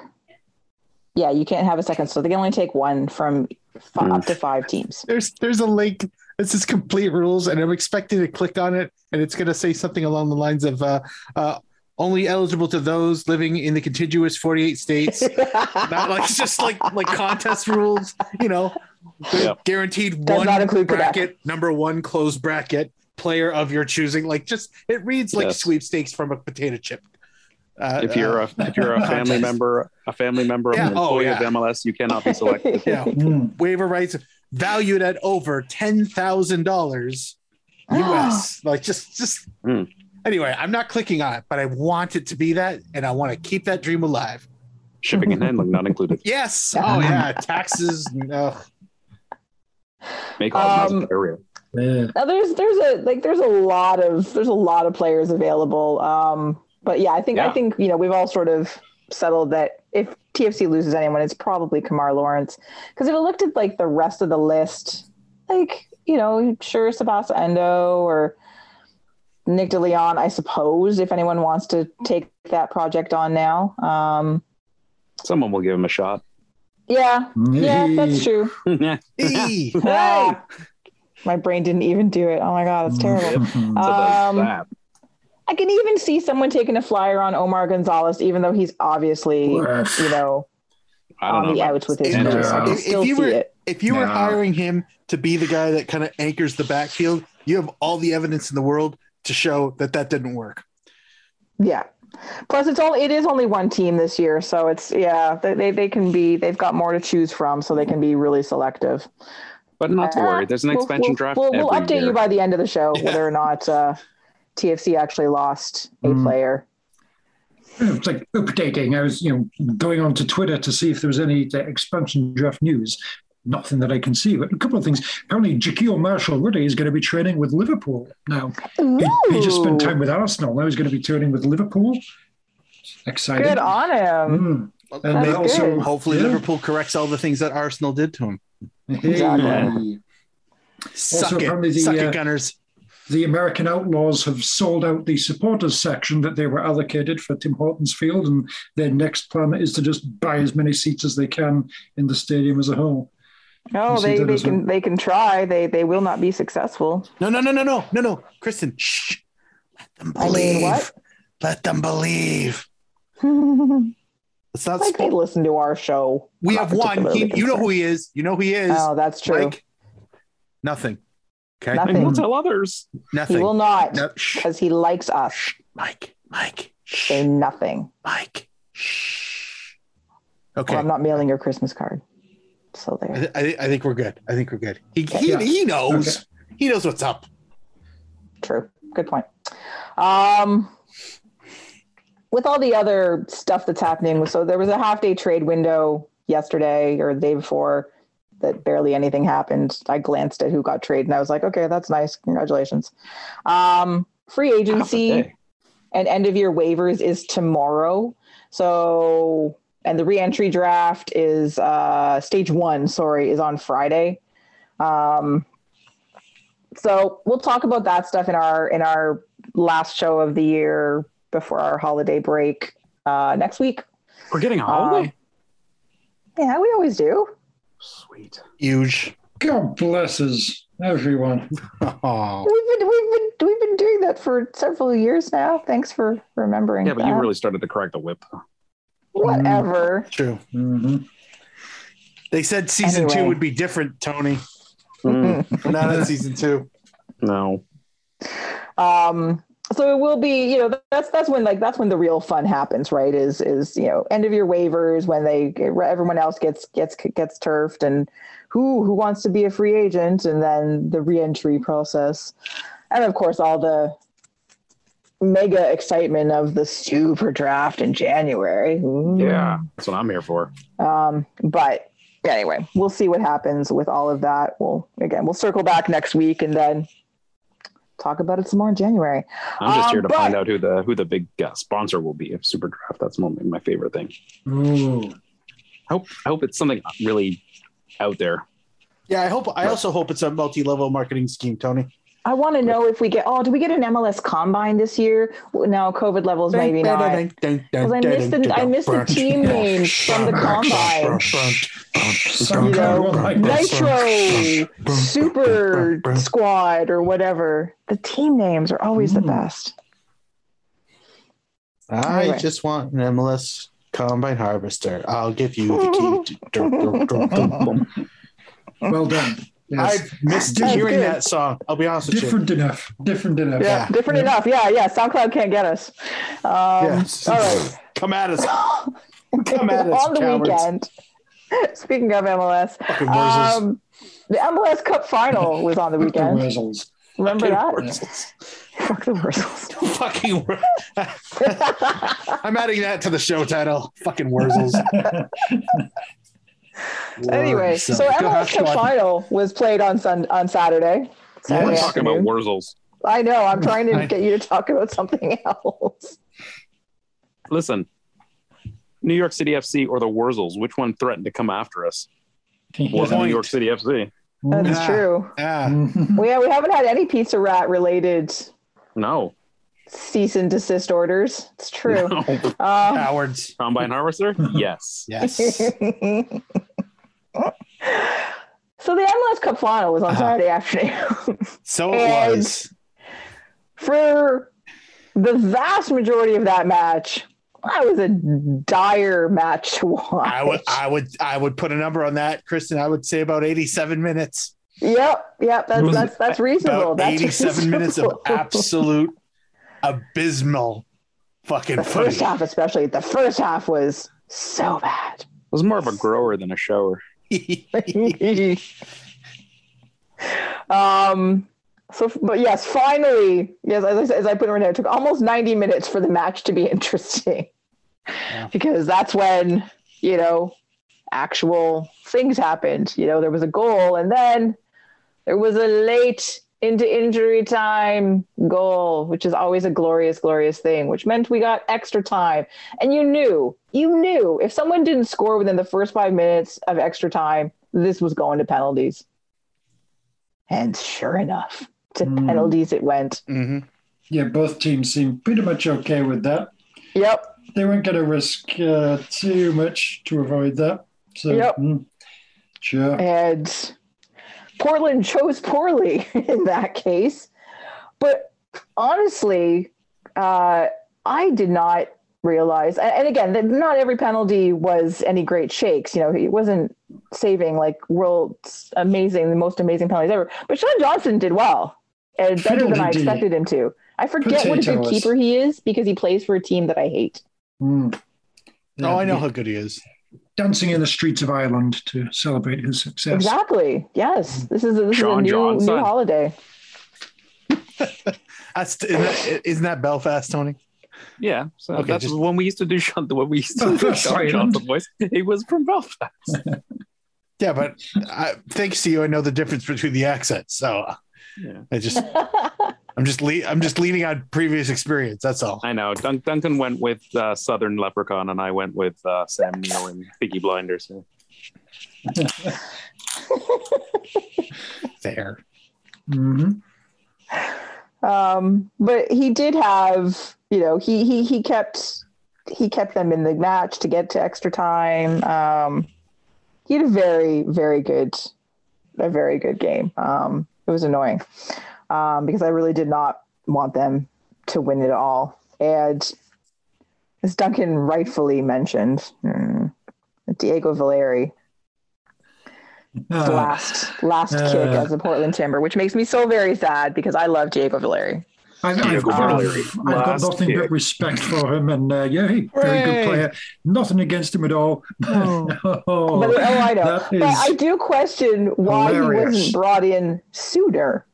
yeah, you can't have a second. So they can only take one from f- up to five teams. there's there's a link. This is complete rules, and I'm expecting to click on it, and it's going to say something along the lines of uh, uh, only eligible to those living in the contiguous 48 states. Not like it's just like like contest rules, you know. they're Yep. Guaranteed Does one not include Quebec. bracket, number one closed bracket player of your choosing. Like just it reads like Yes. sweepstakes from a potato chip. Uh, If you're a uh, if you're a family member a family member of Yeah. an Oh, employee yeah. of MLS, you cannot be selected. yeah, Mm. waiver rights valued at over ten thousand dollars US. like just just Hmm. anyway, I'm not clicking on it, but I want it to be that, and I want to keep that dream alive. Shipping and handling not included. Yes. Oh yeah, taxes. No. Make all Um, area. Now there's there's a like there's a lot of there's a lot of players available. Um, but yeah, I think I think you know we've all sort of settled that if TFC loses anyone, it's probably Kemar Lawrence. Because if I looked at like the rest of the list, like you know, sure Tsubasa Endo or Nick DeLeon, I suppose, if anyone wants to take that project on now. Um, Someone will give him a shot. yeah, yeah, that's true. Yeah. Ah, my brain didn't even do it. Oh my god, that's terrible. So there's Um, that. I can even see someone taking a flyer on Omar Gonzalez, even though he's obviously, Oof. you know, I don't on know. the outs with his If- injuries. I can if still you see were- it. If you were hiring him to be the guy that kind of anchors the backfield, you have all the evidence in the world to show that that didn't work. Yeah. Plus, it's all it is only one team this year, so it's yeah they, they they can be they've got more to choose from, so they can be really selective. But not to worry. There's an We'll- expansion we'll, draft We'll, we'll every update year. you by the end of the show Yeah. whether or not uh, TFC actually lost a Mm. player. It's like updating. I was, you know, going on to Twitter to see if there was any uh, expansion draft news. Nothing that I can see, but a couple of things. Apparently, Jahkeele Marshall-Rutty is going to be training with Liverpool now. He, he just spent time with Arsenal. Now he's going to be training with Liverpool. Exciting. Good on him. Mm. And they also good. Hopefully, Yeah. Liverpool corrects all the things that Arsenal did to him. Hey. Exactly. Suck apparently it, the, suck uh, it, Gunners. The American Outlaws have sold out the supporters section that they were allocated for Tim Hortons Field, and their next plan is to just buy as many seats as they can in the stadium as a whole. No, You they, they as well? can they can try. They they will not be successful. No, no, no, no, no, no, no, Kristin. Shh. Let them I believe. mean, what? Let them believe. like Let's not. they listen to our show. We have one. He, you know who he is. You know who he is. Oh, that's true. Mike. Nothing. Okay. Nothing. And we'll tell others. Nothing. he will not No, because he likes us. Mike. Mike. Shh. Say nothing. Mike. Shh. Well, Okay. I'm not mailing your Christmas card. So I, there. th- I, thi- I think we're good. I think we're good. He he, Yeah. he knows. Okay. He knows what's up. True. Good point. Um, with all the other stuff that's happening, so there was a half day trade window yesterday or the day before that barely anything happened. I glanced at who got traded and I was like, okay, that's nice. Congratulations. Um, free agency and end of year waivers is tomorrow. So, and the reentry draft is uh, stage one, sorry, is on Friday. Um, so we'll talk about that stuff in our in our last show of the year before our holiday break uh, next week. We're getting a holiday. Yeah, we always do. Sweet. Huge. God blesses everyone. Oh. We've been we've been we've been doing that for several years now. Thanks for remembering. Yeah, but you really started to correct the whip. whatever. True. Mhm. They said season Anyway. two would be different, Tony. Mm, We're not at season two. no. Um, so it will be you know that's that's when like that's when the real fun happens right is is you know end of your waivers when they everyone else gets gets gets turfed and who who wants to be a free agent and then the reentry process and of course all the mega excitement of the super draft in January Ooh. Yeah, that's what I'm here for. Um, but anyway, we'll see what happens with all of that. We'll again, we'll circle back next week and then talk about it some more in January. I'm just Um, here to but- find out who the who the big uh, sponsor will be of Super Draft. That's my, my favorite thing. Ooh. I hope I hope it's something really out there. Yeah, I hope. I also hope it's a multi-level marketing scheme, Tony. I want to know if we get. Oh, do we get an MLS Combine this year? No, COVID levels maybe not. Because I missed the I missed the team names from the Combine. You know, one like that. Nitro, Super Squad, or whatever. The team names are always the Mm. best. I Anyway. just want an MLS combine harvester. I'll give you the key. Well done. I missed That's hearing good. that song. I'll be honest with you. Different enough. Different enough. Yeah. Different enough. Yeah, yeah. SoundCloud can't get us. Um, Yes. All right. Come at us. Come at us, on the cowards. weekend. Speaking of MLS, um, the MLS Cup final was on the The weekend. Wurzels. Remember Fucking that? Wurzels. Fuck the Wurzels. Fucking. Wur- I'm adding that to the show title. Fucking Wurzels. Anyway, so Wurzels. MLS Cup final was played on sun on Saturday. We're Saturday talking about afternoon. Wurzels. I know. I'm trying to get you to talk about something else. Listen, New York City FC or the Wurzels, which one threatened to come after us? Was New York City FC? That's Ah. true. Ah, Mhm. Well, yeah, we haven't had any pizza rat related No. Cease and desist orders. It's true. No. Um, cowards. Combine Harvester? Yes. Yes. so the MLS Cup final was on Uh-huh. Saturday afternoon. So it was. For the vast majority of that match, that was a dire match to watch. I would, I would, I would put a number on that, Kristin. I would say about 87 minutes. Yep, yep, that's that's that's reasonable. About That's 87 minutes of absolute abysmal fucking the first footy. half, especially the first half, was so bad. It was more of a grower than a shower. um so but yes finally yes as i, said- as I put it right now it took almost 90 minutes for the match to be interesting Yeah. because that's when you know actual things happened you know there was a goal and then there was a late into injury time goal which is always a glorious glorious thing which meant we got extra time and you knew you knew if someone didn't score within the first five minutes of extra time this was going to penalties and sure enough, to Mm. penalties it went. hmm Yeah, both teams seemed pretty much okay with that. Yep. They weren't going to risk uh, too much to avoid that. So, Yep. mm, sure. And Portland chose poorly in that case. But honestly, uh, I did not realize, and and again, not every penalty was any great shakes. You know, he wasn't saving like world's amazing, the most amazing penalties ever. But Sean Johnson did well and better than I expected him to. I forget what a good keeper he is because he plays for a team that I hate. Mm. Oh, I know Yeah, how good he is. Dancing in the streets of Ireland to celebrate his success. Exactly. Yes. Hmm. This is a, this Sean is a new, new holiday. That's isn't that, isn't that Belfast, Tony? Yeah. So Okay, that's just- when we used to do Sean, when we used to do Belfast Sean Island. Johnson voice. He was from Belfast. Yeah, but I, thanks to you, I know the difference between the accents. So Yeah. I just, I'm just, le- I'm just leaning on previous experience. That's all. I know. Dun- Duncan went with uh, Southern Leprechaun, and I went with uh, Sam Neill and Peaky Blinders. Fair. hmm um, but he did have, you know, he he he kept he kept them in the match to get to extra time. Um, he had a very very good a very good game. Um, it was annoying um, because I really did not want them to win it all. And as Duncan rightfully mentioned, hmm, Diego Valeri Uh, last last uh. kick as a Portland Timber, which makes me so very sad because I love Diego Valeri. I've, Diego I've, I've, Valeri. I've got nothing kick. but respect for him, and uh, yeah, he- very good player. Nothing against him at all. Oh. oh, But, oh, I know. But I do question why he wasn't brought in sooner.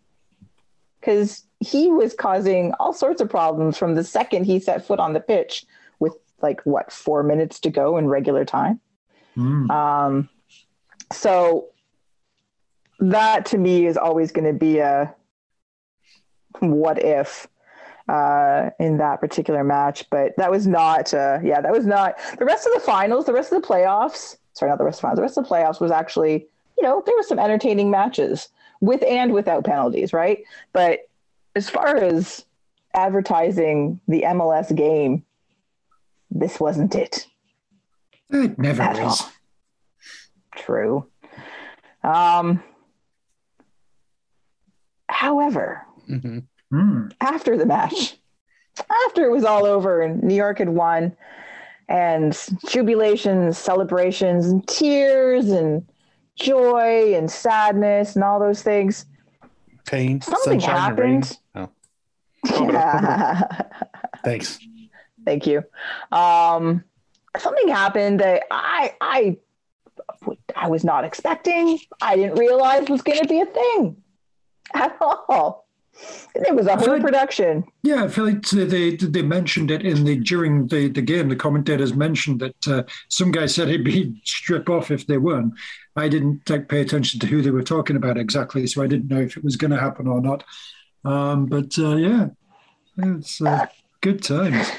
Because he was causing all sorts of problems from the second he set foot on the pitch with like what, four minutes to go in regular time. Mm. Um, so that to me is always going to be a what if uh, in that particular match. But that was not, uh, yeah, that was not the rest of the finals, the rest of the playoffs. Sorry, not the rest of the finals. The rest of the playoffs was actually, you know, there were some entertaining matches with and without penalties, right? But as far as advertising the MLS game, this wasn't it. It never At is. all. True. Um, however, Mhm. Mm. after the match, after it was all over and New York had won, and jubilations, celebrations, and tears, and joy, and sadness, and all those things, Pain, something happened. Oh. Yeah. Thanks. Thank you. Um, something happened that I I I was not expecting. I didn't realize was going to be a thing at all. It was a whole production. Yeah, I feel like they, they they mentioned it in the during the, the game. The commentators mentioned that uh, some guy said he'd be strip off if they won. I didn't like, pay attention to who they were talking about exactly, so I didn't know if it was going to happen or not. Um, but uh, yeah, it's uh, good times.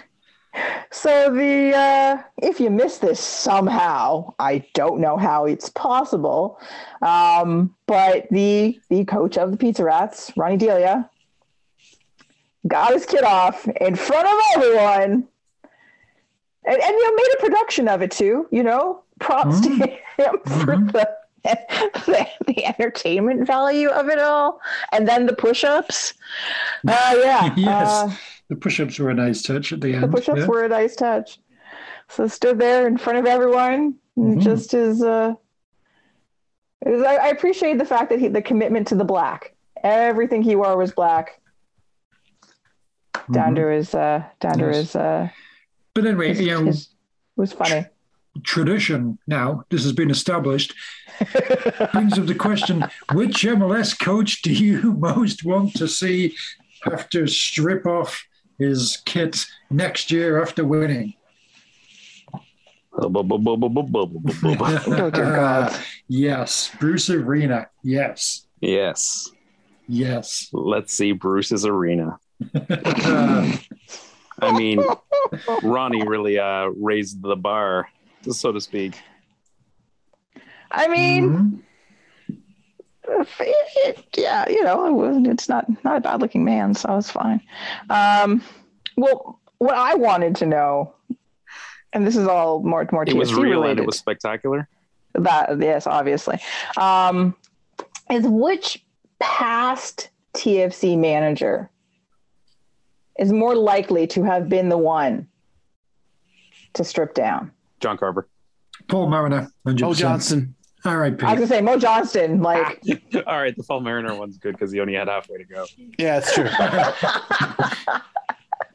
So the uh, if you missed this somehow, I don't know how it's possible, um, but the the coach of the Pizza Rats, Ronny Deila, got his kid off in front of everyone, and, and you know made a production of it too. You know, props to him for Mhm. the, the the entertainment value of it all, and then the push-ups. Uh, yeah, Yes. uh, The push-ups were a nice touch at the end. the push-ups yeah. were a nice touch. So stood there in front of everyone, and Mhm. just as Uh, it was, I, I appreciate the fact that he the commitment to the black. Everything he wore was black, down Mhm. to his uh, down to his. Uh, But anyway, his, you know, his- it was funny. tradition now. This has been established. brings up the question which MLS coach do you most want to see have to strip off his kit next year after winning? Oh, yes, Bruce Arena. Yes, yes. yes. Let's see Bruce's arena. Uh, I mean, Ronnie really uh, raised the bar, so to speak. I mean, mhm. It, it, yeah, you know. It's not not a bad looking man, so it's fine. Um, well, what I wanted to know, and this is all more more It was TFC real and related. it was spectacular. that yes, obviously, um, is which past TFC manager is more likely to have been the one to strip down. John Carver. Paul Mariner. 100%. Oh, Johnson. R.I.P. I was gonna say Mo Johnston, like All right, the Paul Mariner one's good because he only had halfway to go. Yeah, it's true.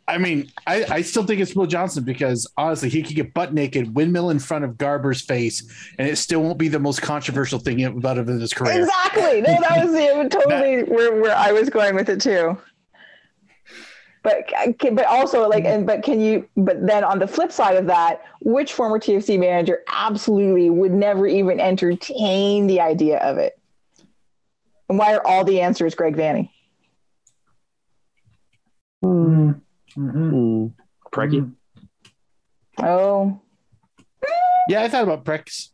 I mean, I, I still think it's Will Johnson because honestly, he could get butt naked, windmill in front of Garber's face, and it still won't be the most controversial thing about him in his career. exactly. No, that was it, totally where, where I was going with it too. But but also like and but can you but then on the flip side of that, which former TFC manager absolutely would never even entertain the idea of it? And why are all the answers Greg Vanney? Mhm. Mhm. Preki? Oh, Yeah, I thought about Prex.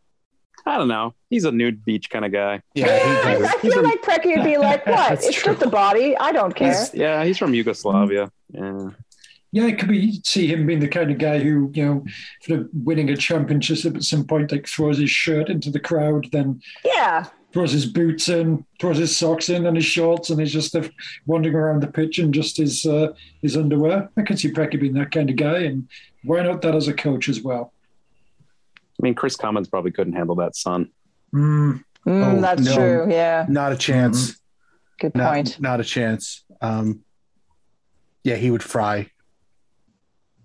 I don't know. He's a nude beach kind of guy. Yeah, I, he, I feel like Preki would be like, "What? It's true. just a body. I don't care." He's, yeah, he's from Yugoslavia. Yeah. Yeah, it could be see him being the kind of guy who, you know, for winning a championship at some point, like throws his shirt into the crowd, then Yeah, throws his boots in, throws his socks in and his shorts, and he's just wandering around the pitch in just his uh, his underwear. I can see Preki being that kind of guy, and why not that as a coach as well? I mean, Chris Cummins probably couldn't handle that sun. Mm, Mm, Oh, that's no. true. Yeah, not a chance. good Not, point. not a chance. Um, yeah, he would fry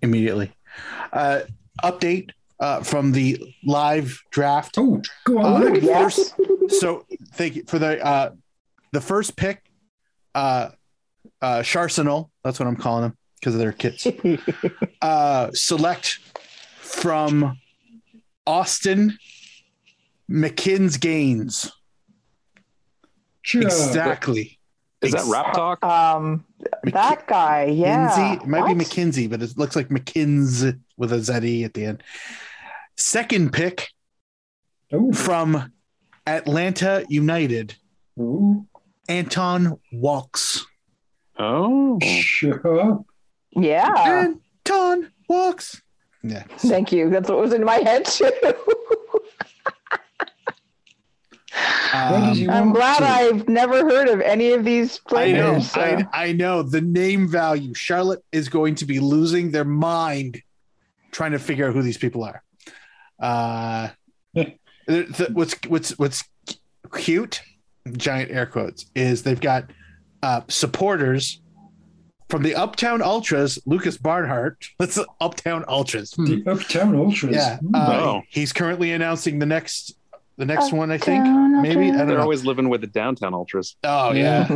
immediately. Uh, update uh, from the live draft. Oh, go on. Nick. yes. So thank you for the uh, the first pick. Uh, uh, Sharsenal, that's what I'm calling them because of their kits. uh, select from Austin McKinze Gaines. Sure. Exactly. Is that rap talk? Um, that guy, yeah. McKinsey. It might What? be McKinsey, but it looks like McKinsey with a Z at the end. Second pick Oh, from Atlanta United, oh, Anton Walkes. Oh, sure. Yeah. Anton Walkes. Yeah. Thank you. That's what was in my head too. Where does he Um, I'm glad to? I've never heard of any of these players. I know, so- I, I know the name value. Charlotte is going to be losing their mind trying to figure out who these people are. Uh, the- the- what's what's what's cute, giant air quotes, is they've got uh, supporters from the Uptown Ultras. Lucas Barnhart. Let's Uptown Ultras. Hmm. The Uptown Ultras. Yeah, Hmm. uh, Oh. he's currently announcing the next the next one. I think Uptown maybe I don't they're know. always living with the downtown ultras. Oh yeah,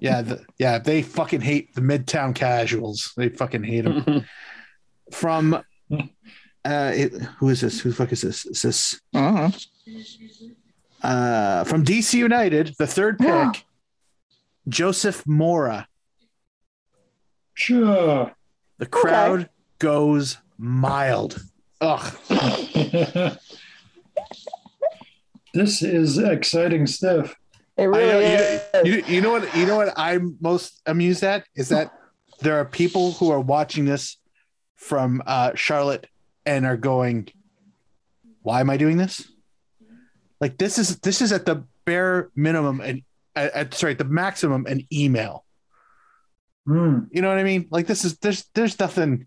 yeah, the, yeah. They fucking hate the Midtown casuals. They fucking hate them. From uh, it, who is this? Who the fuck is this? Is this Mhm. uh from DC United? The third Yeah. pick, Joseph Mora. Sure. The crowd goes mild. Ugh. this is exciting stuff. It really know, is. you, you, you know what? You know what I'm most amused at is that there are people who are watching this from uh, Charlotte and are going, "Why am I doing this? Like this is this is at the bare minimum and at, at sorry the maximum an email. Hmm. You know what I mean? Like this is there's there's nothing.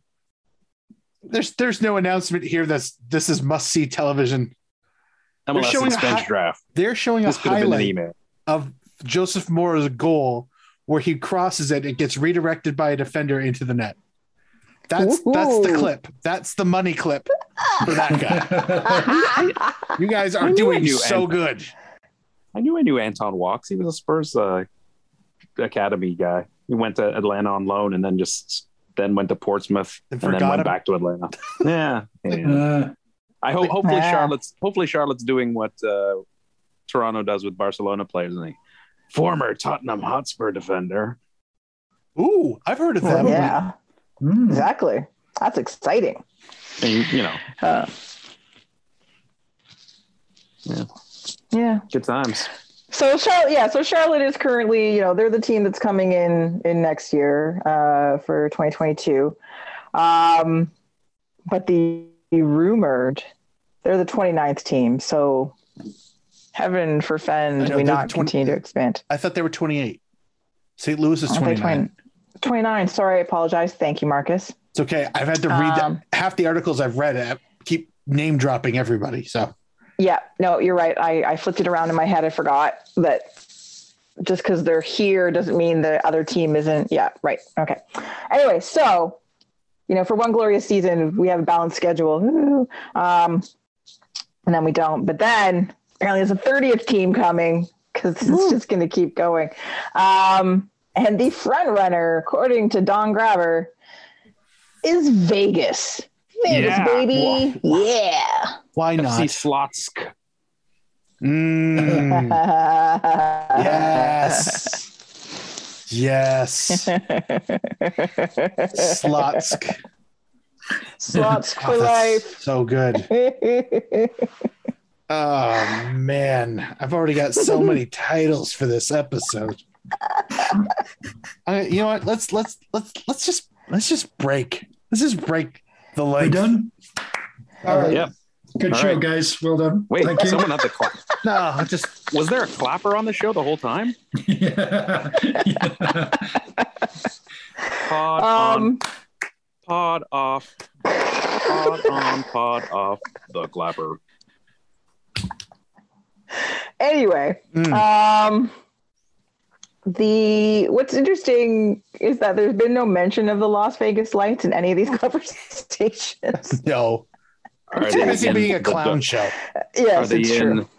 There's there's no announcement here that's this is must see television. MLS showing a expense hi- draft. They're showing This a could have highlight of Joseph Moore's goal where he crosses it, it gets redirected by a defender into the net. That's that's the clip. That's the money clip for that guy. You guys are doing knew so Ant- good. I knew I knew Anton Walkes. He was a Spurs uh, academy guy. He went to Atlanta on loan and then just then went to Portsmouth And and then went him. back to Atlanta. yeah, yeah. Uh, I hope hopefully Yeah. Charlotte's hopefully Charlotte's doing what uh, Toronto does with Barcelona players. And they, former Tottenham Hotspur defender. Ooh, I've heard of them. yeah, hmm. exactly. That's exciting. And, you know, Uh, Yeah. Yeah. good times. So Charlotte, yeah. So Charlotte is currently, you know, they're the team that's coming in in next year uh, for 2022. Um, but the rumored, they're the 29th team. So heaven forfend know, we not 20 continue to expand. I thought they were 28. St. Louis is 29. 20 29. Sorry, I apologize. Thank you, Marcus. It's okay. I've had to read Um, half the articles I've read. I keep name dropping everybody. So Yeah, no, you're right. I, I flipped it around in my head. I forgot that just because they're here doesn't mean the other team isn't. Yeah, right. Okay. Anyway, so, you know, for one glorious season, we have a balanced schedule. Um, and then we don't. But then apparently there's a 30th team coming because it's just going to keep going. Um, and the front runner, according to Don Garber, is Vegas. Vegas, Yeah. baby. Yeah. Why FC not? Slotsk. Mm, yes. Yes. Slotsk. Slots Oh, for that's life. So good. Oh man, I've already got so many titles for this episode. I, you know what? Let's let's let's let's just let's just break. Let's just break the We legs. done? All right. Yep. Good All show, right. guys. Well done. Wait, Thank you. someone had the clap. No, just Was there a clapper on the show the whole time? yeah. Yeah. Pod on, um, pod off, pod on, pod off. The clapper. anyway, Mm. um, the what's interesting is that there's been no mention of the Las Vegas lights in any of these conversations. No, Are it's they busy in being a the clown dark- show. Are they it's in true.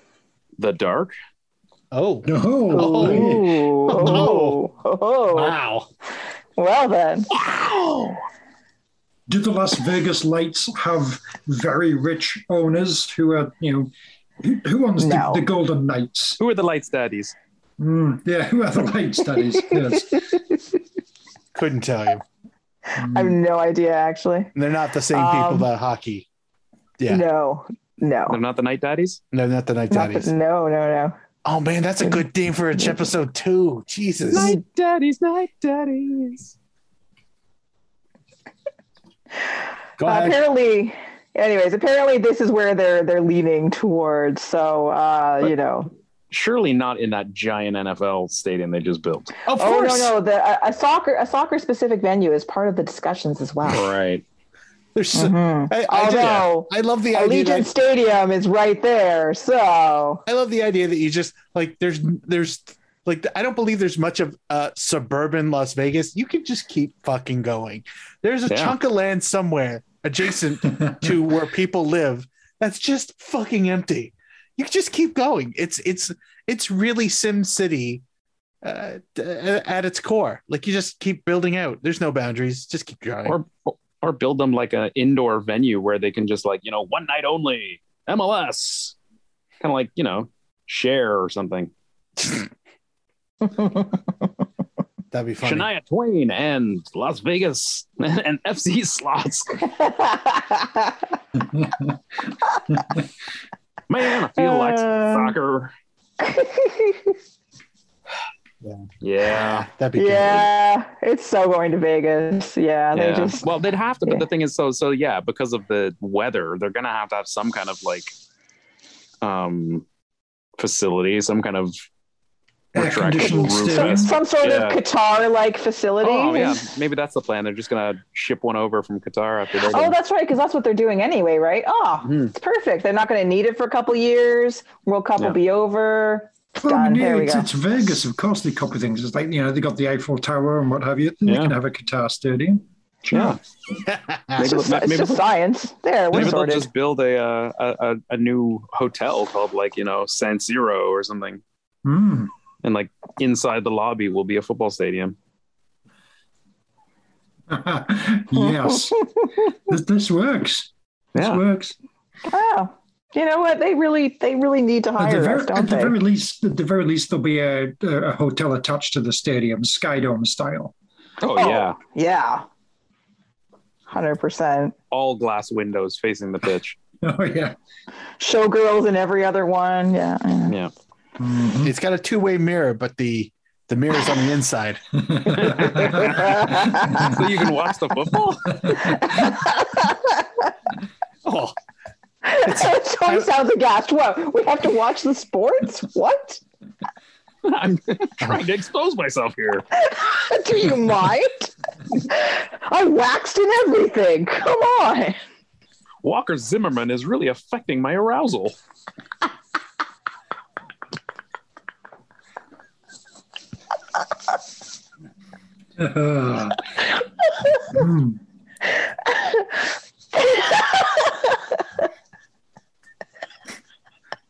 the dark? Oh, No. Oh. Ooh, oh, oh, wow. Well then, Wow. Do the Las Vegas Lights have very rich owners who are, you know, who, who owns No. the, the Golden Knights? Who are the lights daddies? Mm, yeah, who are the Lights daddies? Yes. Couldn't tell you. I have no idea actually. They're not the same people Um, that hockey. Yeah, No, no, They're not the night daddies? no, not the night Not the- daddies. no, no, no. Oh man, that's a good theme for each episode two. Jesus. Night daddies, night daddies. Go Uh, ahead. apparently, anyways, apparently this is where they're they're leaning towards. So uh, you know, Surely not in that giant NFL stadium they just built. Of oh course. no, no, the a, a soccer a soccer specific venue is part of the discussions as well. Right. There's so- Mhm. I, I, just- Although I love the idea Allegiant that Stadium is right there, so I love the idea that you just like there's there's like I don't believe there's much of uh suburban Las Vegas. You can just keep fucking going. There's a Yeah. chunk of land somewhere adjacent to where people live that's just fucking empty. You can just keep going. It's it's it's really Sim City uh, at its core. Like you just keep building out. There's no boundaries. Just keep going. Or or build them like an indoor venue where they can just like, you know, one night only, MLS. Kind of like, you know, share or something. That'd be funny. Shania Twain and Las Vegas and FC slots. Man, I feel like Uh. soccer. Yeah. Yeah. That'd be great. yeah, it's so going to Vegas. Yeah, they yeah. just well, they'd have to, but yeah. the thing is, so so yeah, because of the weather, they're gonna have to have some kind of like um facility, some kind of Air attractive roof. some, some sort Yeah. of Qatar like facility. Oh yeah, maybe that's the plan. They're just gonna ship one over from Qatar after they're Oh, done. that's right, because that's what they're doing anyway, right? Oh, Mhm. it's perfect. They're not going to need it for a couple years. World Cup Yeah. will be over. Well, I yeah, it's, it's Vegas. Of course, they copy things. It's like you know they got the Eiffel Tower and what have you. They Yeah. can have a Qatar stadium. yeah. It's Maybe, just, maybe, it's just science. There, we're maybe they'll just build a, uh, a a a new hotel called like you know San Siro or something, Hmm. and like inside the lobby will be a football stadium. yes, this, this works. This Yeah. works. Wow. You know what? They really, they really need to At the, hire very, us, don't at the very least, at the very least, there'll be a, a hotel attached to the stadium, Skydome style. Oh, Oh. yeah, yeah. Hundred percent. all glass windows facing the pitch. Oh yeah. Showgirls in every other one. Yeah. yeah. Yeah. Mhm. It's got a two way mirror, but the the mirror's on the inside. so you can watch the football. Oh, Tony sounds aghast. What? We have to watch the sports? What? I'm trying to expose myself here. Do you mind? I waxed in everything. Come on. Walker Zimmerman is really affecting my arousal. Uh, hmm.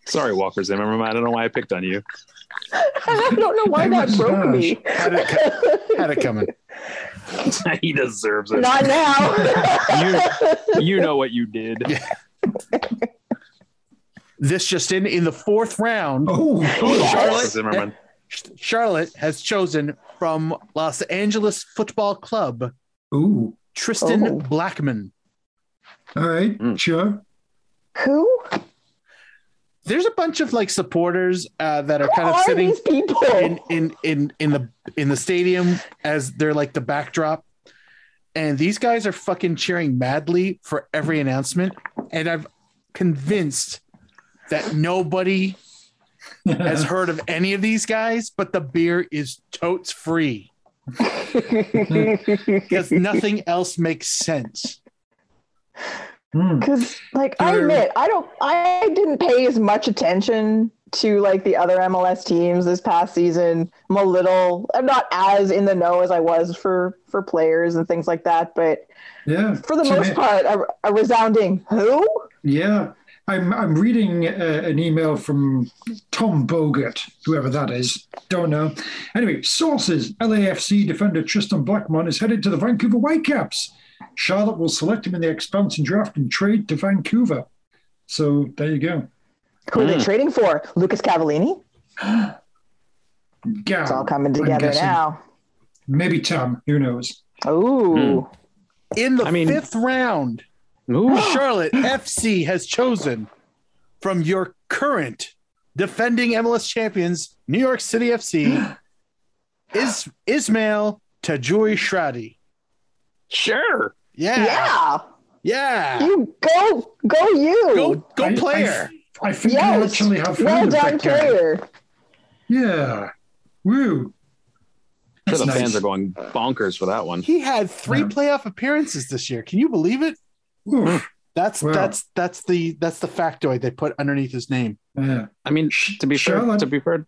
Sorry, Walker Zimmerman. I don't know why I picked on you. I don't know why Hey, that Mrs. broke me. had it, co- had it coming. he deserves it. Not now. you, you know what you did. This just in in the fourth round, Oh, Walker Charlotte, Zimmerman. Charlotte has chosen from Los Angeles Football Club ooh. Tristan Oh. Blackmon. All right, Mm. sure. Who? There's a bunch of like supporters uh, that are Who kind of are sitting these people? in, in in in the in the stadium as they're like the backdrop. And these guys are fucking cheering madly for every announcement. And I'm convinced that nobody has heard of any of these guys, but the beer is totes free because nothing else makes sense. Hmm. Because, like, I admit, I don't, I didn't pay as much attention to like the other MLS teams this past season, I'm a little I'm not as in the know as I was for for players and things like that, but Yeah. for the most eh, part, a, a resounding who? Yeah. I'm, I'm reading uh, an email from Tom Bogert, whoever that is. Don't know. Anyway, sources LAFC defender Tristan Blackmon is headed to the Vancouver Whitecaps. Charlotte will select him in the expansion draft and trade to Vancouver. So there you go. Who are Hmm. they trading for? Lucas Cavallini? Gal, It's all coming together now. Maybe Tom. Who knows? Ooh. In the I mean- fifth round, Ooh. Charlotte FC has chosen from your current defending MLS champions, New York City FC, is Ismail Tajuri Shradi. Sure. Yeah. Yeah. Yeah. You go go you. Go go I- player. I, I think you actually have well heard done that guy. player. Yeah. Woo. Sure, the nice. fans are going bonkers for that one. he had three Yeah. playoff appearances this year. Can you believe it? Oof. That's Wow. that's that's the that's the factoid they put underneath his name. Yeah. I mean, to be fair, to be fair,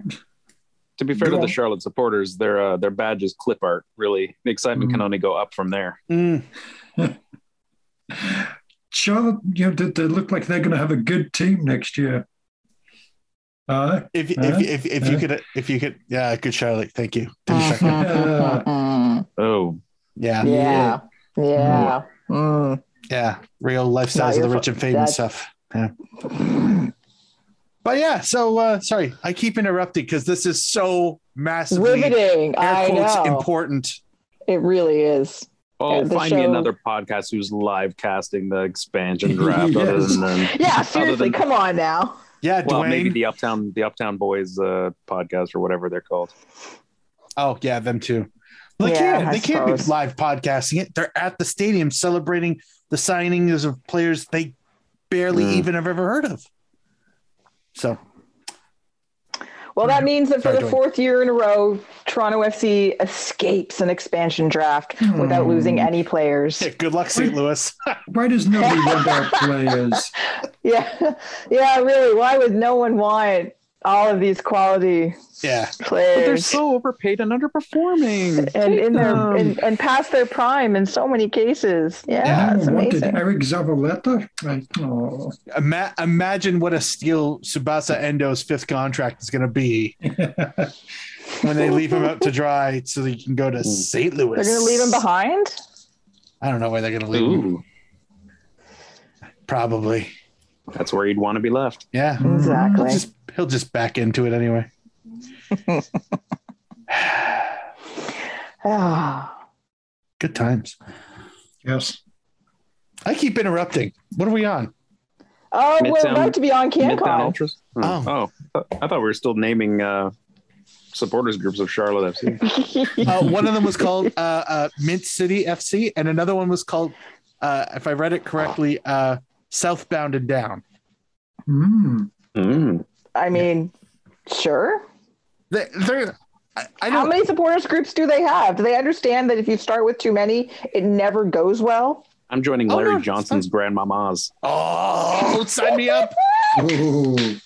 to be fair Go to the. Charlotte supporters, their uh, their badge is clip art. Really, the excitement can Mhm. only go up from there. Mm. Charlotte, you know, they, they look like they're going to have a good team next year. Uh, If if if, if you Huh? could if you could yeah, good Charlotte. Thank you. Didn't check it. Oh, Yeah. yeah. Yeah. Mm. Yeah. Real Not lifestyles of the fa- rich and famous stuff. Yeah. But yeah, so uh sorry, I keep interrupting because this is so massively Riveting. air I quotes know. important. It really is. oh, Yeah, the find me another podcast who's live casting the expansion draft. Other Yes. than, than Yeah, seriously, than- come on now. Yeah, well, Dwayne. maybe the Uptown the Uptown Boys uh, podcast or whatever they're called. Oh yeah, them too. They Yeah, can't. I They can't be live podcasting it. They're at the stadium celebrating the signings of players they barely Mm. even have ever heard of. So Well, that means that for the Dwayne. fourth year in a row, Toronto FC escapes an expansion draft without Hmm. losing any players. yeah, good luck, St. Louis. why does nobody want our players? Yeah, yeah, really. Why would no one want all of these quality yeah, But they're so overpaid and underperforming. and in their and, and past their prime in so many cases? Yeah, Yeah, it's no one wanted. Eriq Zavaleta. Right. Oh. Ima- imagine what a steal Tsubasa Endo's fifth contract is going to be when they leave him out to dry, so that he can go to hmm. St. Louis. They're going to leave him behind. I don't know where they're going to leave him. Probably, that's where you'd want to be left. yeah. Exactly. He'll just he'll just back into it anyway. Ah. Good times. yes. I keep interrupting. What are we on? oh, we're about to be on Midtown CanCon. Ultras. Oh. Oh, oh, I thought we were still naming uh, supporters groups of Charlotte FC. Uh, one of them was called uh, uh, Mint City FC, and another one was called, uh, if I read it correctly, uh, Southbound and Down. Mm. Mm. I mean, sure. They, they're, I, I How many supporters groups do they have? Do they understand that if you start with too many, it never goes well? I'm joining Oh, Larry no, it's Johnson's grandmama's. Oh, sign me up! Oh.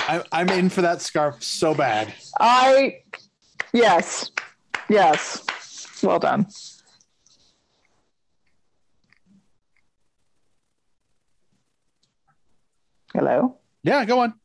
I, I'm in for that scarf so bad. I, yes, yes. Well done. Hello. Yeah, go on.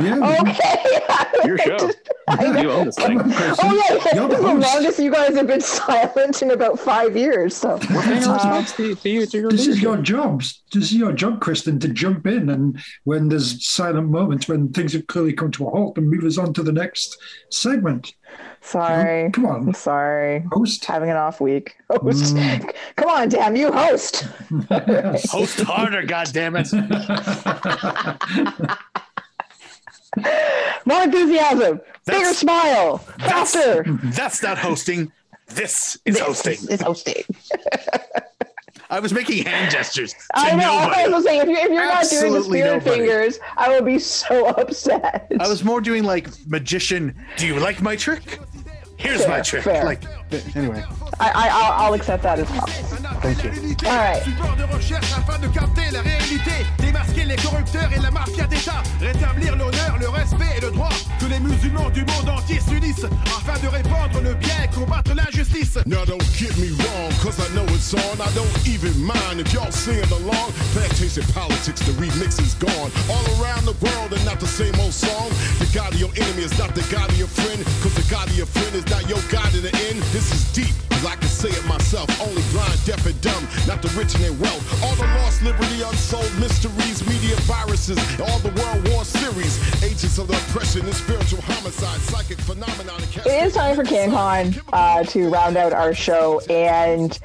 Yeah. Okay. Your show. you own this thing. Oh yeah, this is the the longest you guys have been silent in about five years. So We're paying our Uh, to, to you, to This is your job. This is your job, Kristin, to jump in and when there's silent moments, when things have clearly come to a halt, and move us on to the next segment. sorry. Come I'm on, sorry. host. Having an off week. Host. Mm. Come on, damn you, host. Host harder, goddammit. More enthusiasm. Bigger smile. That's, Faster. that's not hosting. This is hosting. It's hosting. I was making hand gestures to I know. I was saying, if you're, if you're not doing the spirit nobody. fingers, I will be so upset. I was more doing like magician. Do you like my trick? Here's Fair, my trick. fair. Like Anyway, I, I I'll, I'll accept that as well. Thank you. All right. Support de recherche afin de capter la réalité, démasquer les corrupteurs et la mafia d'État, rétablir l'honneur, le respect et le droit. Que les musulmans du monde entier s'unissent afin de répandre le bien et combattre l'injustice. Now don't get me wrong, cause I know it's on. I don't even mind if y'all sing along. Plantation politics, the remix is gone. All around the world and not the same old song. The God of your enemy is not the God of your friend. Cause the God of your friend is not your God in the end. This is deep, cause I can say it myself. Only blind, deaf, and dumb, not the rich and wealth. All the lost liberty, unsolved mysteries, media viruses, all the world war series. Agents of the oppression and spiritual homicide, psychic phenomenon. It is time for CanCon uh, to round out our show, and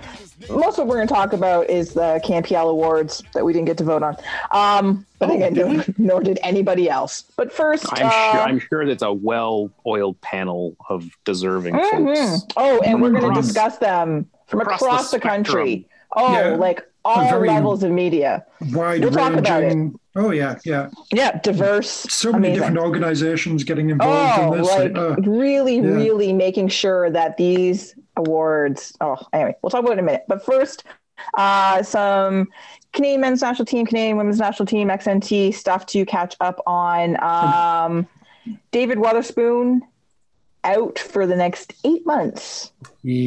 most of what we're going to talk about is the CanPL Awards that we didn't get to vote on. Um, but Oh, again, did no, nor did anybody else. But first, I'm uh, sure. I'm sure it's a well-oiled panel of deserving mhm. folks. oh, and we're going to discuss them from across, Across the the, country. Oh, Yeah. like all levels of media. Wide We'll talk about ranging. Oh yeah, yeah. Yeah, diverse. So many amazing. different organizations getting involved Oh, in this. like uh, really, yeah. really making sure that these awards. Oh, anyway, we'll talk about it in a minute. But first, uh, some Canadian men's national team, Canadian women's national team, XNT stuff to catch up on. Um, David Wotherspoon out for the next eight months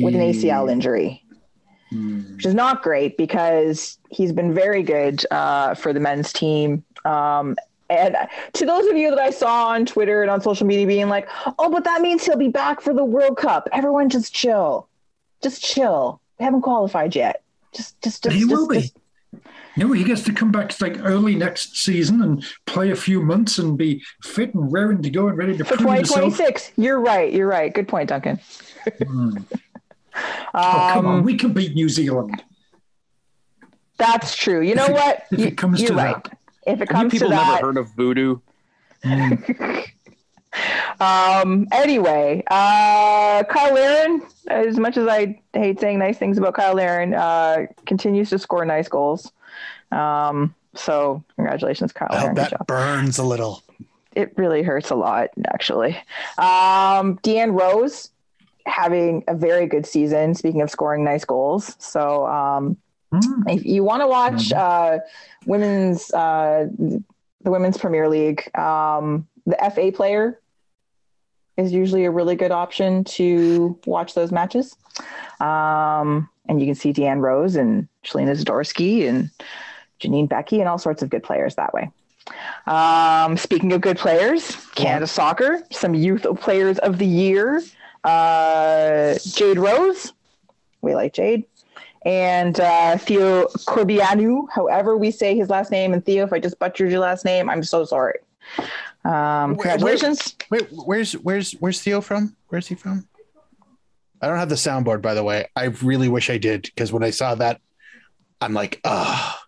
with an ACL injury, which is not great because he's been very good uh, for the men's team. Um, and to those of you that I saw on Twitter and on social media being like, oh, but that means he'll be back for the World Cup. Everyone just chill. Just chill. We haven't qualified yet. Just, just, just, he just, will be. just- No, he gets to come back like early next season and play a few months and be fit and raring to go and ready to for prove himself. 2026. You're right. You're right. Good point, Duncan. Mm. Oh, come on, Um, we can beat New Zealand. That's true. You know If it- what? if it You- comes you're to right. that. If it Have you comes to people that, never heard of voodoo? Um, anyway, uh, Kyle Larin, as much as I hate saying nice things about Kyle Larin, uh, continues to score nice goals. Um, so congratulations, Kyle I Larin. that job. burns a little. It really hurts a lot, actually. Um, Deanne Rose having a very good season. Speaking of scoring nice goals, so um, Mm. if you want to watch uh, women's uh, the women's Premier League, um, the FA player is usually a really good option to watch those matches. Um, and you can see Deanne Rose and Shelina Zadorsky and Janine Beckie and all sorts of good players that way. Um, speaking of good players, Canada Soccer, some youth players of the year. Uh, Jade Rose, we like Jade and uh, Theo Corbeanu, however we say his last name. And Theo, if I just butchered your last name, I'm so sorry. Um, Where- congratulations. Where's where's where's Theo from? Where's he from? I don't have the soundboard, by the way. I really wish I did because when I saw that, I'm like, ah.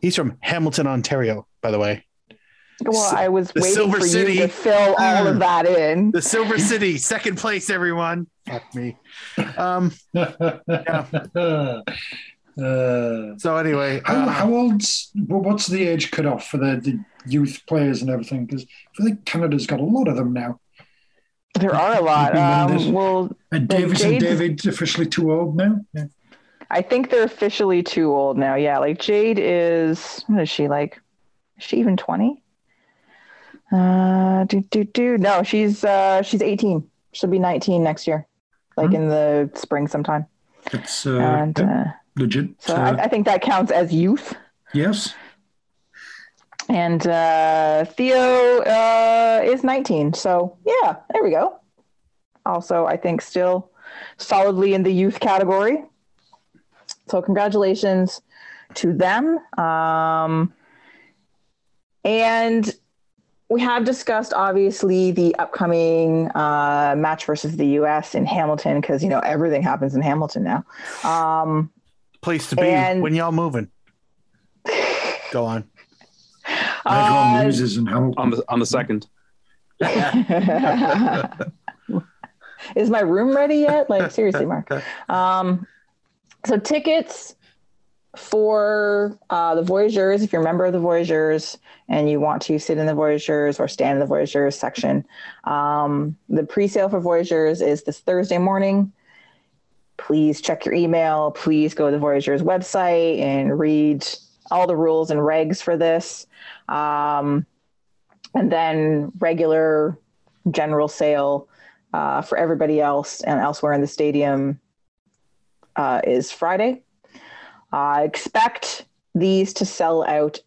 He's from Hamilton, Ontario, by the way. Well, I was the waiting Silver for City. you to fill all of that in. The Silver City, second place, everyone. Fuck me. Um. Uh, So anyway, how, uh, how old's well, what's the age cutoff for the, the youth players and everything? Because I think Canada's got a lot of them now. There are a lot. Recommended. Um, well, And Well, Davis and Jade's- David officially too old now. Yeah. I think they're officially too old now. Yeah, like Jade is. What is she like? Is she even twenty? Uh, do do do. No, she's uh she's eighteen. She'll be nineteen next year, like Hmm. in the spring sometime. It's uh, and yeah, uh, legit. so I, I think that counts as youth. yes. And uh, Theo uh, is 19. So, yeah, there we go. Also, I think still solidly in the youth category. So, congratulations to them. Um, and we have discussed, obviously, the upcoming uh, match versus the U.S. in Hamilton because, you know, everything happens in Hamilton now. Um, place to be and- when y'all moving. Go on. Everyone uh, loses and how on the on the second. Is my room ready yet? Like seriously, Mark. Um, so tickets for uh, the Voyageurs, if you're a member of the Voyageurs and you want to sit in the Voyageurs or stand in the Voyageurs section, um, the pre-sale for Voyageurs is this Thursday morning. please check your email. Please go to the Voyageurs website and read all the rules and regs for this. Um, and then regular general sale uh, for everybody else and elsewhere in the stadium uh, is Friday. I expect these to sell out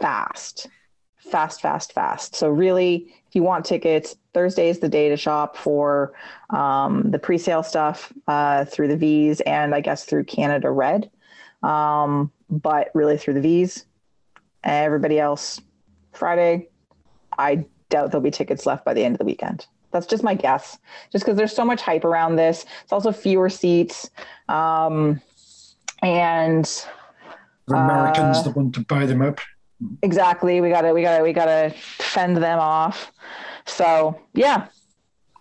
fast, fast, fast, fast. So really, if you want tickets, Thursday is the day to shop for um, the pre-sale stuff uh, through the V's and I guess through Canada Red, um, but really through the V's. Everybody else, Friday. I doubt there'll be tickets left by the end of the weekend. That's just my guess. Just because there's so much hype around this. It's also fewer seats. Um, and The Americans Uh, that want to buy them up. exactly, we gotta we gotta we gotta fend them off. So yeah,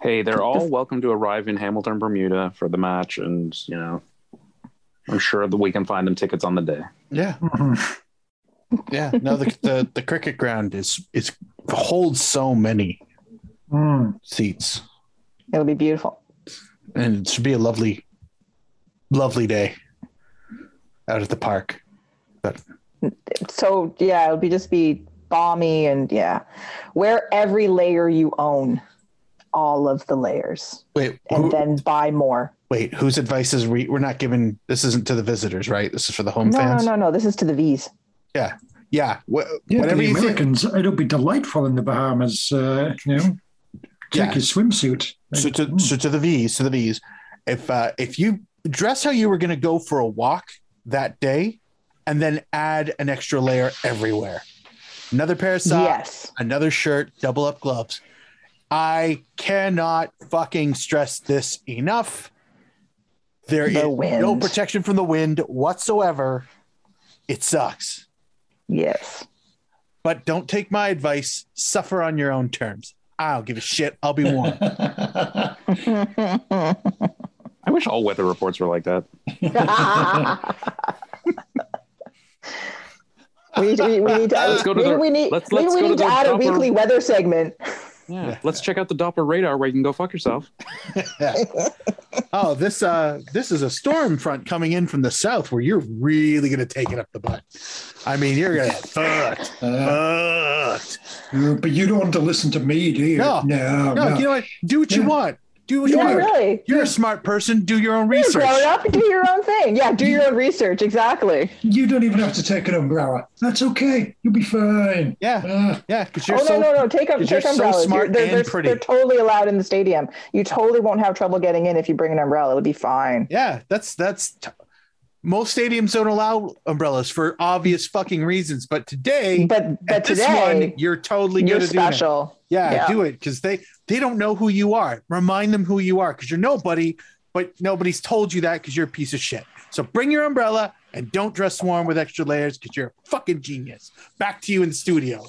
Hey, they're all welcome to arrive in Hamilton, Bermuda for the match, and you know, I'm sure that we can find them tickets on the day. Yeah, Mhm. yeah. No, the, the the cricket ground is is holds so many Mm. seats, it'll be beautiful. and it should be a lovely, lovely day out of the park. But So yeah, it'll be just be balmy and yeah, wear every layer you own, all of the layers, wait, and who, then buy more. wait, whose advice is we? We're not giving. This isn't to the visitors, right? This is for the home fans. No, no, no, no. This is to the V's. Yeah, yeah. Wh- Yeah, for whatever the you think. Americans, it'll be delightful in the Bahamas. Uh, you know, take Yeah. your swimsuit. So to so to the V's, to the V's. If uh, if you dress how you were going to go for a walk that day, and then add an extra layer everywhere, another pair of socks, yes. another shirt, double up gloves. I cannot fucking stress this enough. There is The no wind. protection from the wind whatsoever. It sucks. Yes. But don't take my advice. Suffer on your own terms. I don't give a shit. I'll be warm. I wish all weather reports were like that. we, need to, we, we need to. Let's go to maybe the- we need, let's- maybe let's we need to to the add a weekly weather segment. Yeah. Let's check out the Doppler radar where you can go fuck yourself. oh, this uh this is a storm front coming in from the south where you're really gonna take it up the butt. I mean, you're gonna get fucked. Uh, Fucked. but you don't want to listen to me, do you? No. no, No, no. you know what? Do what you want. Do what you Yeah, want. really. You're a smart person. Do your own You're research. grown up. Do your own thing. Yeah, do your own research. Exactly. You don't even have to take an umbrella. That's okay. You'll be fine. Yeah, Uh, yeah, because you're oh so no, no, no! Take up, 'cause you're take so umbrellas. smart they're, and they're, pretty. they're totally allowed in the stadium. You totally won't have trouble getting in if you bring an umbrella. It'll be fine. Yeah, that's that's t- most stadiums don't allow umbrellas for obvious fucking reasons. But today, But but at this today, one, you're totally you're gonna do special. Yeah, Yeah. do it because they they don't know who you are. Remind them who you are because you're nobody, but nobody's told you that because you're a piece of shit. So bring your umbrella and don't dress warm with extra layers because you're a fucking genius. Back to you in the studio.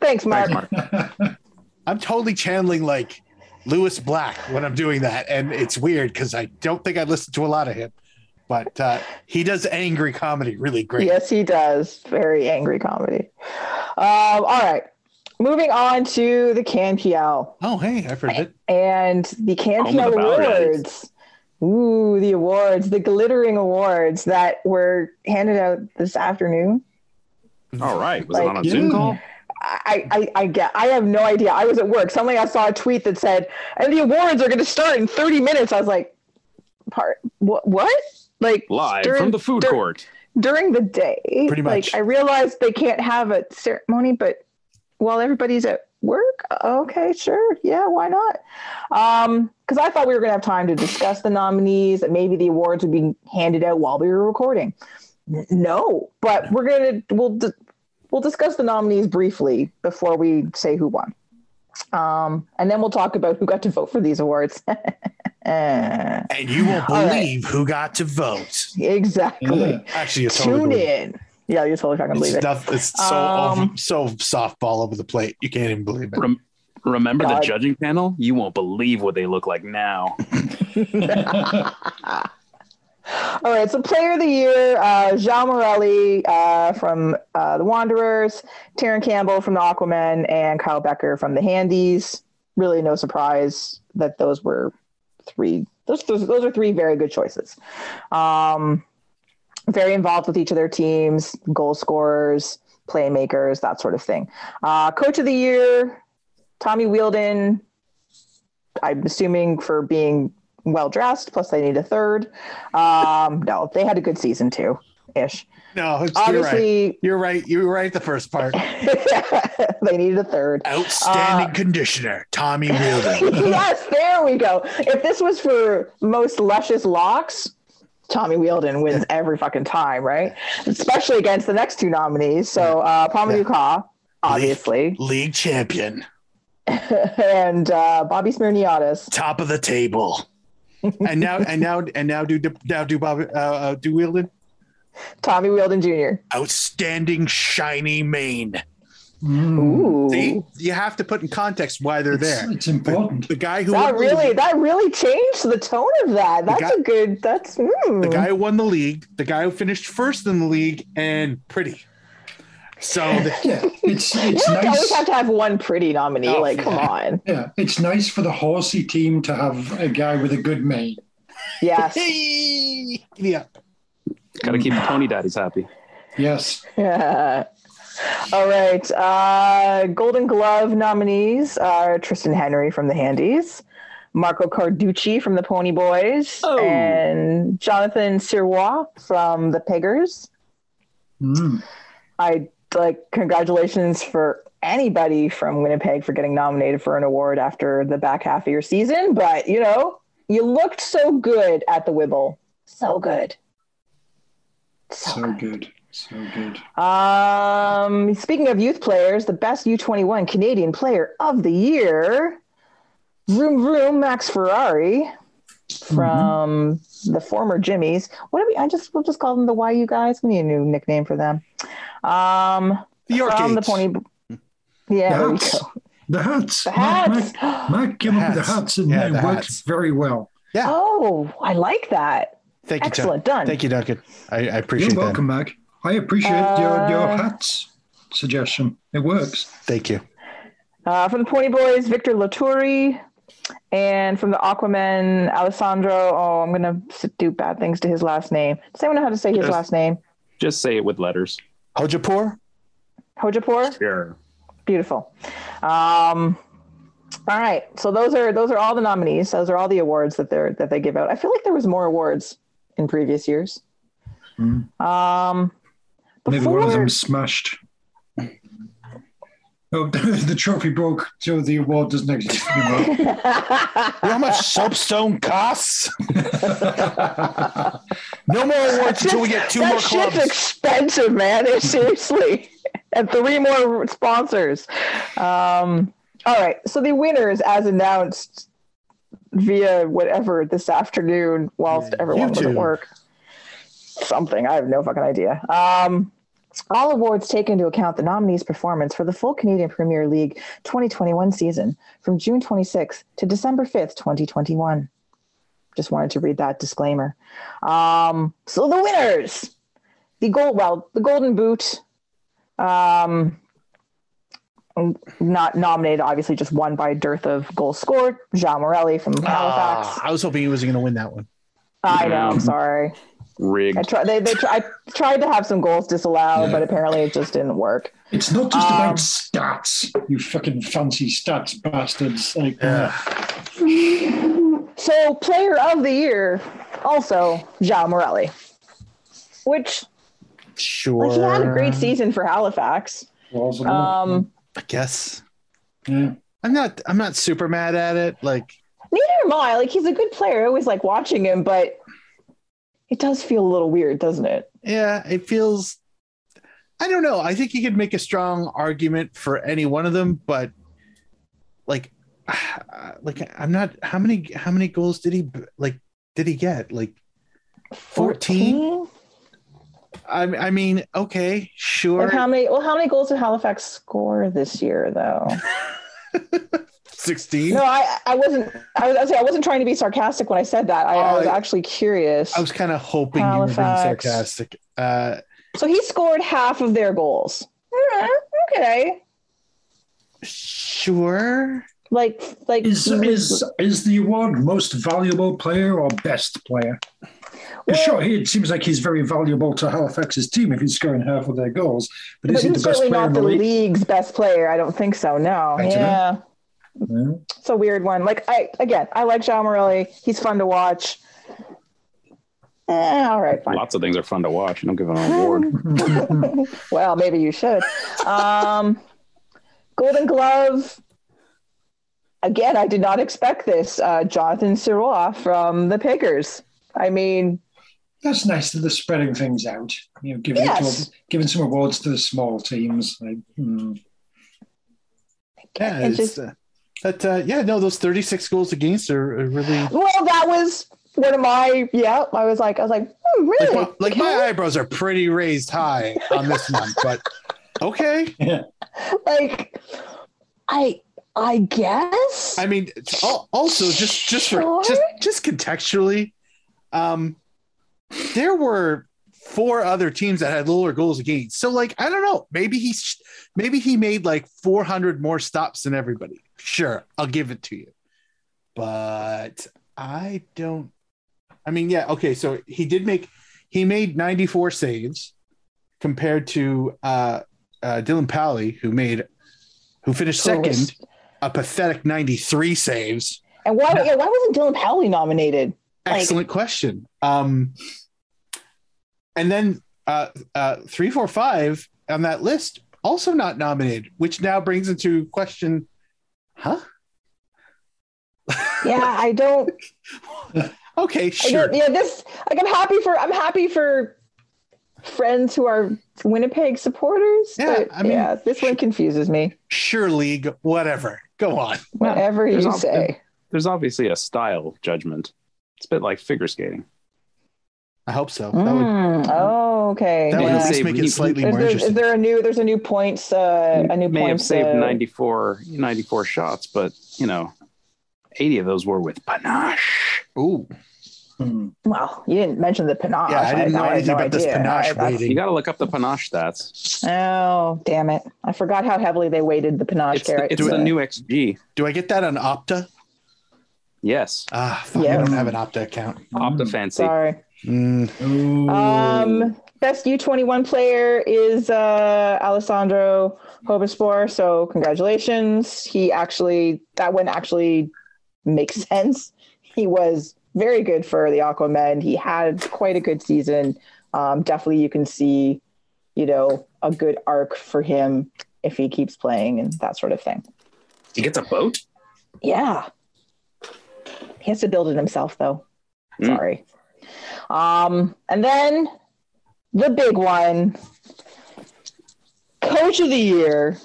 Thanks, Mark. I'm totally channeling like Lewis Black when I'm doing that, and it's weird because I don't think I listen to a lot of him, but uh, he does angry comedy really great. Yes, he does. Very angry comedy. Um, all right. Moving on to the CanPL Oh, hey, I've heard it. and the On with CanPL awards. Ooh, the awards, the glittering awards that were handed out this afternoon. All right. Was it on a Zoom yeah. call? I, I, I get. I have no idea. I was at work. Suddenly, I saw a tweet that said, "And the awards are going to start in 30 minutes." I was like, "Part what? What? Like Live during- from the food dur- court. during the day?" Pretty much. Like I realized they can't have a ceremony, but while everybody's at work, okay, sure, yeah, why not? Um, because I thought we were going to have time to discuss the nominees, that maybe the awards would be handed out while we were recording. No, but we're gonna we'll we'll discuss the nominees briefly before we say who won. Um, and then we'll talk about who got to vote for these awards. And you won't All right. believe who got to vote. exactly. Actually, totally Tune in. Yeah, you're totally not gonna believe It's, it. not, it's so Um, over- so softball over the plate. You can't even believe it. Rem- remember God. the judging panel? You won't believe what they look like now. All right, so player of the year, uh, João Morelli uh, from uh, the Wanderers, Terran Campbell from the Aquaman, and Kyle Bekker from the Handies. Really, no surprise that those were three those, those those are three very good choices. Um, very involved with each of their teams, goal scorers, playmakers, that sort of thing. Uh, Coach of the year, Tommy Wheeldon. I'm assuming for being well dressed. Plus, they need a third. Um, no, they had a good season too, ish. No, it's, you're right. You're right. You were right the first part. they needed a third. Outstanding Uh, conditioner, Tommy Wheeldon. yes, there we go. If this was for most luscious locks, Tommy Wheeldon wins every fucking time, right? Especially against the next two nominees. So uh Pa-Modou Kah, obviously, League champion, and uh Bobby Smyrniotis. top of the table. and now, and now, and now, do now do Bobby uh, uh, do Wheeldon Tommy Wheeldon Jr. outstanding shiny mane. Ooh. See, you have to put in context why they're It's, there. it's important. The guy who That won the really league- that really changed the tone of that. That's guy- a good that's mm. the guy who won the league, the guy who finished first in the league, and pretty. So the, Yeah, it's you it's don't always nice. have to have one pretty nominee. Oh, like, come yeah. on. Yeah, it's nice for the horsey team to have a guy with a good mane. Yes. hey, yeah, Got to keep the pony daddies happy. Yes. Yeah. All right. Uh, Golden Glove nominees are Triston Henry from the Handies, Marco Carducci from the Pony Boys, Oh. and Jonathan Sirois from the Piggers. Mm. I like congratulations for anybody from Winnipeg for getting nominated for an award after the back half of your season, but you know, you looked so good at the Wibble. So good. So, So good. good. So good. Um, speaking of youth players, the best U21 Canadian player of the year, Vroom Vroom Max Ferrari from the former Jimmys. What do we? I just we'll just call them the YU guys. We need a new nickname for them. Um, the from the pony. Yeah, there we hats. The hats. The hats. Mac, Mac came up with the hats. hats and Yeah, they the worked hats. very well. Yeah, Oh, I like that. thank you, Excellent. Done. Thank you, Duncan. I, I appreciate You're welcome, Mac. I appreciate your, your Uh, hats suggestion. It works. Thank you. Uh, from the Pony Boys, Victor Loturi. And from the Aquaman, Alessandro. Oh, I'm going to do bad things to his last name. Does anyone know how to say his Yes. last name? Just say it with letters. Hojabrpour. Hojabrpour? Sure. Beautiful. Um, all right. So those are those are all the nominees. Those are all the awards that they're that they give out. I feel like there was more awards in previous years. Hmm. Um, Maybe one of them smashed. Oh, the trophy broke, so the award doesn't exist anymore. You know how much soapstone costs? no more awards until we get two that more shit's clubs. expensive, man. Seriously. and three more sponsors. Um, all right. So the winners, as announced via whatever this afternoon, whilst everyone was at work. Something. I have no fucking idea. Um, all awards take into account the nominee's performance for the full Canadian Premier League 2021 season from June 26th to December 5th, 2021. Just wanted to read that disclaimer. Um, so the winners, the gold, well, the Golden Boot, um, not nominated, obviously, just won by dearth of goals scored. João Morelli from Halifax. Ah, I was hoping he was going to win that one. I know. I'm sorry. I Rigged. tried. They, they try, I tried to have some goals disallowed, Yeah. but apparently it just didn't work. It's not just Um, about stats, you fucking fancy stats bastards. Like, Yeah. So, player of the year, also João Morelli, which Sure. like he had a great season for Halifax. was Um, I guess. yeah. I'm not. I'm not super mad at it. Like, neither am I. Like he's a good player. I always like watching him, but it does feel a little weird, doesn't it? yeah, it feels. I don't know. I think you could make a strong argument for any one of them, but like, like I'm not. How many? How many goals did he like? Did he get like? 14? I, I mean, okay, sure. Like how many? Well, how many goals did Halifax score this year, though? 16. no, I, I wasn't. I was, I was. I wasn't trying to be sarcastic when I said that. I, I was Oh, actually curious. I was kind of hoping you were being sarcastic. Uh, So he scored half of their goals. Okay. sure. Like, like Is is is the award most valuable player or best player? Well- sure, he, it seems like he's very valuable to Halifax's team if he's scoring half of their goals. But, but is he the he's best player not the the league? league's best player. I don't think so. No. I don't yeah. Know. It's a weird one. Like I again, I like João Morelli. He's fun to watch. Eh, all right, fine. Lots of things are fun to watch. You don't give an award. Well, maybe you should. Um, Golden Glove. Again, I did not expect this. Uh, Jonathan Sirois from the Pickers. I mean, That's nice that they're spreading things out. You know, giving it Yes. to, giving some awards to the small teams. Like, hmm. Yeah, It's it's, just- uh, that uh, yeah, no, those 36 goals against are, are really well, that was one of my. Yeah, I was like, I was like, hmm, like, really? my, like my eyebrows are pretty raised high on this one, but okay. like, I, I guess. I mean, also just just for just just contextually, um, there were four other teams that had lower goals against. So like, I don't know, maybe he maybe he made like 400 more stops than everybody. Sure, I'll give it to you, but I don't. I mean, yeah, okay. So he did make he made 94 saves compared to uh, uh, Dylan Pally, who made who finished second, a pathetic 93 saves. and why? Yeah, why wasn't Dylan Powley nominated? Like- Excellent question. Um, and then uh, uh, three, four, five on that list also not nominated, which now brings into question, huh? Yeah, I don't. Okay, sure. don't, yeah, this like I'm happy for I'm happy for friends who are Winnipeg supporters. Yeah, but I mean- yeah, this one confuses me. Sure, league, whatever. Go on. Whatever there's you al- say. There's obviously a style judgment. It's a bit like figure skating. I hope so. That would, Mm, oh, okay. that would Yeah. at least make it slightly Is more there, is interesting. there a new? There's a new points. Uh, a new may have saved uh, 94, 94 shots, but you know, 80 of those were with panache. Ooh, Hmm. Well, you didn't mention the panache. Yeah, I didn't know had anything no about this panache I- that's- weighting. You got to look up the panache stats. Oh, damn it! I forgot how heavily they weighted the panache It's the, carrot. it's the new XG. do I get that on Opta? Yes, Ah, fuck, I don't have an Opta account. Opta fancy. Sorry. Mm, Um, best U21 player is uh, Alessandro Hojabrpour. So congratulations. He actually, that one actually makes sense. He was very good for the Aquamen. He had quite a good season. Um, definitely, you can see, you know, a good arc for him if he keeps playing and that sort of thing. He gets a boat. Yeah. He has to build it himself, though. Mm. Sorry. Um, and then the big one Coach of the Year.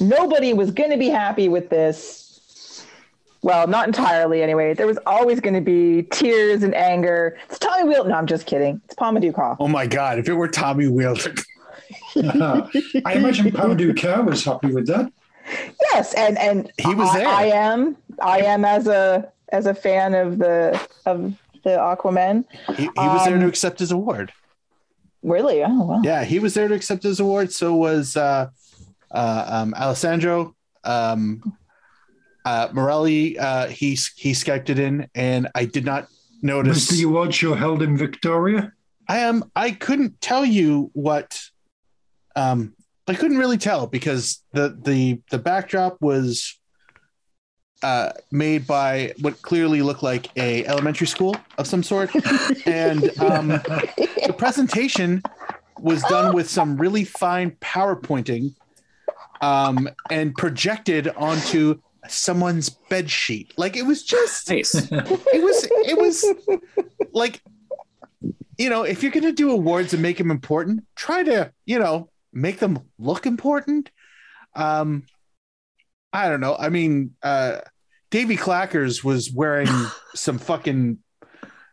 Nobody was going to be happy with this. Well, not entirely anyway. There was always going to be tears and anger. It's Tommy Wheel. No, I'm just kidding. It's Pa-Modou Kah. oh my God, if it were Tommy Wheeler. I imagine Pa-Modou Kah was happy with that. Yes, and and He was I, there. I am. I am as a as a fan of the of the Aquaman. He, he was there to Um, accept his award. Really? Oh wow. Yeah, he was there to accept his award. So was uh, uh, um, Alessandro. Um, uh, Morelli, uh, he he skyped it in, and I did not Was notice. the award show held in Victoria? I am. I couldn't tell you what. Um, I couldn't really tell because the the the backdrop was uh, made by what clearly looked like a elementary school of some sort, and um, the presentation was done with some really fine PowerPointing, um, and projected onto someone's bed sheet. Like it was just Nice. it was it was like you know if you're going to do awards and make them important try to you know make them look important um i don't know i mean uh davy clackers was wearing some fucking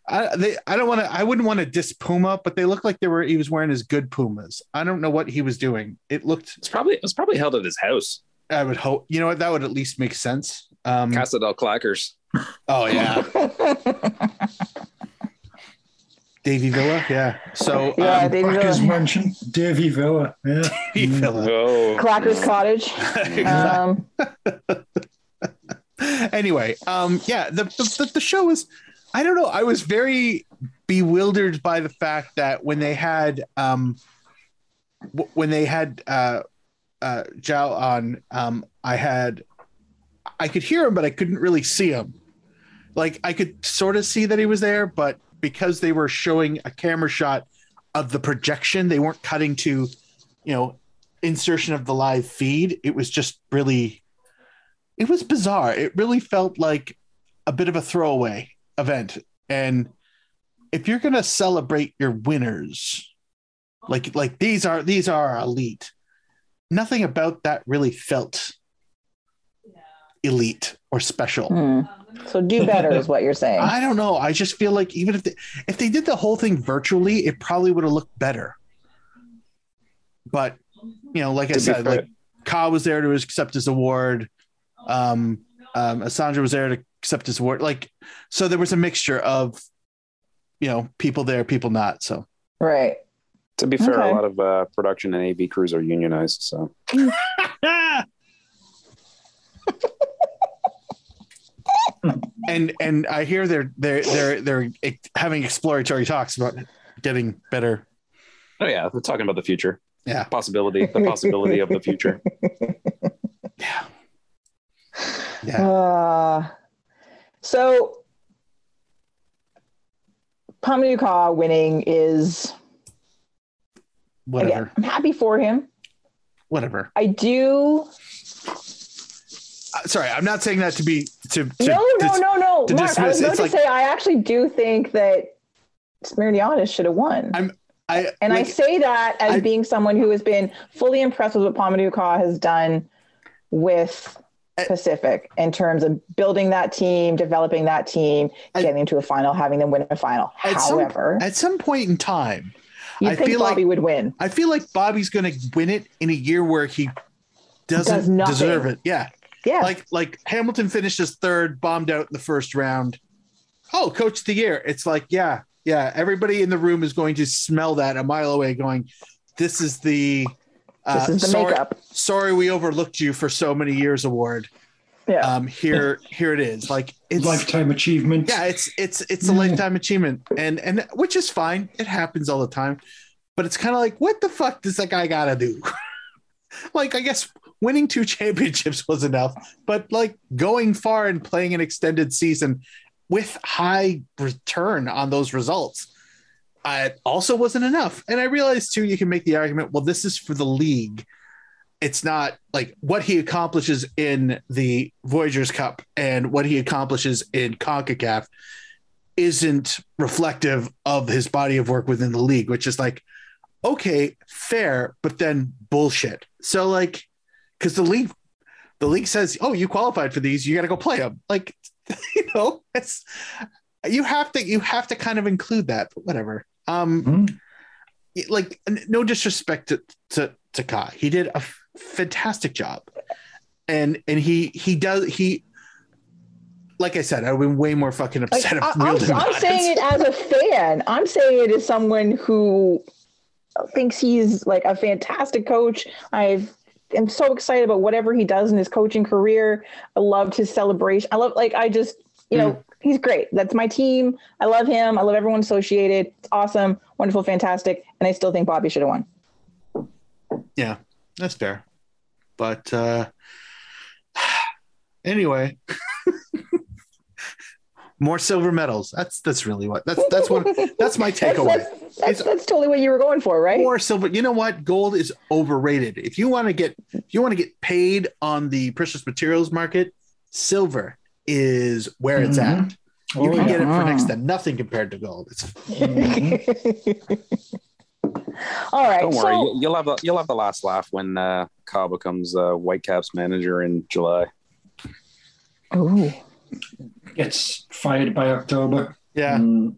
I, they, I don't want to. I wouldn't want to diss Puma, but they looked like they were. He was wearing his good Pumas. I don't know what he was doing. It looked. It's probably it was probably held at his house. I would hope. You know what? That would at least make sense. Um, Casa del Clackers. oh yeah, Davy Villa. Yeah. So Yeah, um, Davy Backers Villa. Mansion, Davy Villa. Yeah. Davy Villa. Oh, Clacker's Cottage. Um, anyway, um, yeah, the, the the show was. I don't know. I was very bewildered by the fact that when they had um, w- when they had uh, uh, João on, um, I had I could hear him, but I couldn't really see him. Like I could sort of see that he was there, but because they were showing a camera shot of the projection, they weren't cutting to, you know, insertion of the live feed. It was just really, it was bizarre. It really felt like a bit of a throwaway event. And if you're gonna celebrate your winners, like like these are these are elite. Nothing about that really felt elite or special. Hmm. So do better is what you're saying. I don't know. I just feel like even if they, if they did the whole thing virtually, it probably would have looked better. But you know, like I To be said, fair- like Kah was there to accept his award. Um, um, Asandra was there to accept his award. Like, so there was a mixture of, you know, people there, people not. So Right. To be fair, Okay. a lot of uh, production and AV crews are unionized, so and and I hear they're they're they're they're having exploratory talks about getting better. oh yeah, they're talking about the future, Yeah. possibility, the possibility of the future. Yeah. Uh, so Pamuka winning is Whatever. again, I'm happy for him. Whatever. I do Uh, sorry, I'm not saying that to be to, to no, no, to- no, no. to Mark, I was dismiss- going it's to like- say I actually do think that Smyrniotis should have won. I'm- I and like, I say that as I- being someone who has been fully impressed with what Pa-Modou Kah has done with Uh, Pacific in terms of building that team, developing that team, getting to a final, having them win a final. At some- However, at some point in time, I feel like- Bobby would win. I feel like Bobby's going to win it in a year where he doesn't Does deserve it. Yeah. Yeah. Like like Hamilton finishes third, bombed out in the first round. Oh, coach of the year. It's like, yeah, yeah. Everybody in the room is going to smell that a mile away, going, This is the uh, this is the sorry, makeup. sorry we overlooked you for so many years award. Yeah. Um, here, here it is. Like it's Lifetime achievement. yeah, it's it's it's a Mm. lifetime achievement, and and which is fine. It happens all the time, but it's kind of like, what the fuck does that guy gotta do? like, I guess winning two championships was enough, but like going far and playing an extended season with high return on those results, uh, also wasn't enough. And I realized too, you can make the argument, well, this is for the league. It's not like what he accomplishes in the Voyageurs Cup and what he accomplishes in CONCACAF isn't reflective of his body of work within the league, which is like, okay, fair, but then bullshit. So like, because the league, the league says, oh, you qualified for these, you got to go play them. Like, you know, it's you have to you have to kind of include that, but whatever. Um, Mhm. like no disrespect to to to Kai, he did a fantastic job, and and he he does he. Like I said, I've been way more fucking Like, upset I, of real am I'm saying it as a fan. I'm saying it as someone who thinks he's like a fantastic coach. I am so excited about whatever he does in his coaching career. I loved his celebration. I love like I just you know Mm. He's great. That's my team. I love him. I love everyone associated. It's awesome, wonderful, fantastic. And I still think Bobby should have won. Yeah, that's fair. But uh anyway. More silver medals. That's that's really what that's that's what that's my takeaway. that's, that's, It's- that's totally what you were going for, right? More silver. You know what? Gold is overrated. If you want to get if you want to get paid on the precious materials market, silver is where it's at. Mhm. You Oh, can yeah. get it for next to nothing compared to gold. It's All right. Don't worry, so, you- you'll have the, you'll have the last laugh when uh, Kyle becomes uh, Whitecaps manager in July. Oh, Gets fired by October. yeah. Mm.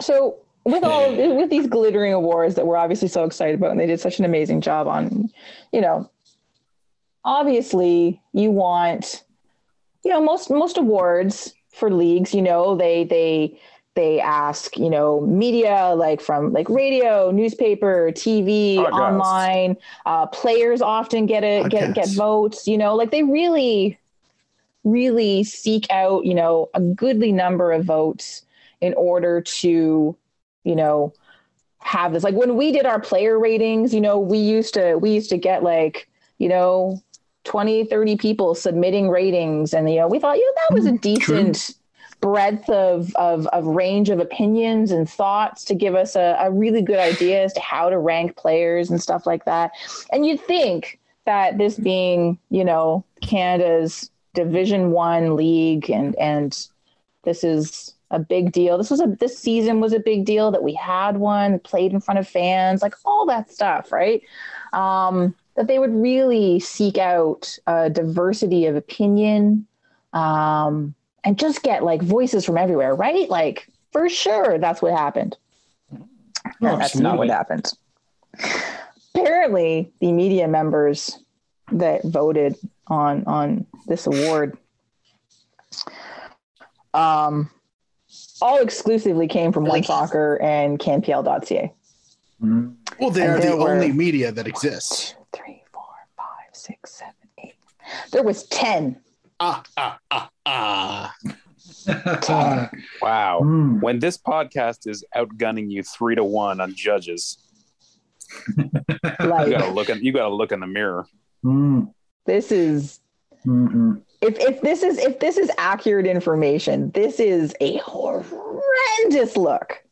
So with all with these glittering awards that we're obviously so excited about, and they did such an amazing job on, you know, obviously you want, you know, most most awards for leagues, you know, they they they ask, you know, media like from like radio, newspaper, TV, Podcasts. online. Uh, players often get a get get votes. You know, like they really, really seek out, you know, a goodly number of votes in order to, you know, have this. Like when we did our player ratings, you know, we used to we used to get like, you know, 20, 30 people submitting ratings. And you know, we thought, you know, that was a decent breadth of, of of range of opinions and thoughts to give us a, a really good idea as to how to rank players and stuff like that. And you'd think that this being, you know, Canada's division one league and and this is a big deal. This was a this season was a big deal that we had one played in front of fans, like all that stuff, right? Um, that they would really seek out a diversity of opinion um, and just get like voices from everywhere, right? Like for sure, that's what happened. And that's not what absolutely. happened. Apparently, the media members that voted on on this award um, all exclusively came from One Like- Soccer and CanPL.ca. Mm. Well, they And are the were- only media that exists. Three, four, five, six, seven, eight. There was ten. Ah, ah, ah, ah. Wow. Mm. When this podcast is outgunning you three to one on judges, you gotta look in you gotta look in the mirror. Mm. this is Mhm. if if this is if this is accurate information, this is a horrendous look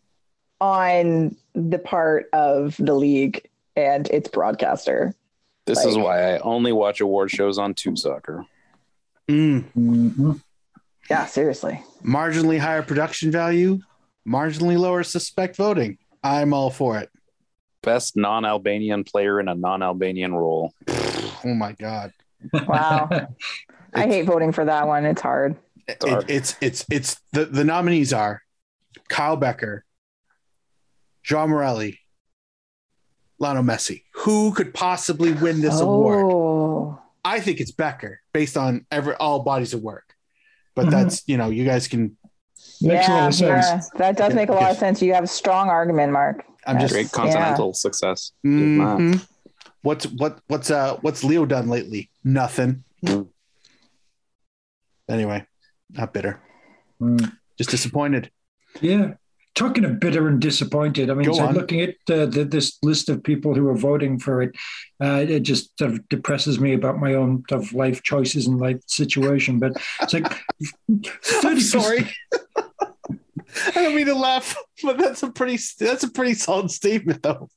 on the part of the league and its broadcaster. This is why I only watch award shows on Tube Soccer. Mm. Mhm. Yeah, seriously. Marginally higher production value, marginally lower suspect voting. I'm all for it. Best non-Albanian player in a non-Albanian role. Oh my god. Wow. I hate voting for that one. It's hard. It- hard. it's it's it's the the nominees are Kyle Bekker, João Morelli, Lionel Messi. Who could possibly win this award? oh, I think it's Bekker based on every all bodies of work. But Mhm. that's you know you guys can. Makes a lot yeah, of sense. yeah, that does make a lot of sense. You have a strong argument, Mark. I'm just Great continental success. Good math. Mhm. What's what what's uh what's Leo done lately? Nothing. Mm. Anyway, not bitter, Mm. just disappointed. Yeah. Talking of bitter and disappointed, I mean, so looking at uh, the, this list of people who are voting for it, uh, it just sort of depresses me about my own sort of life choices and life situation. But it's like, I'm 30%, sorry. I don't mean to laugh, but that's a pretty that's a pretty solid statement, though.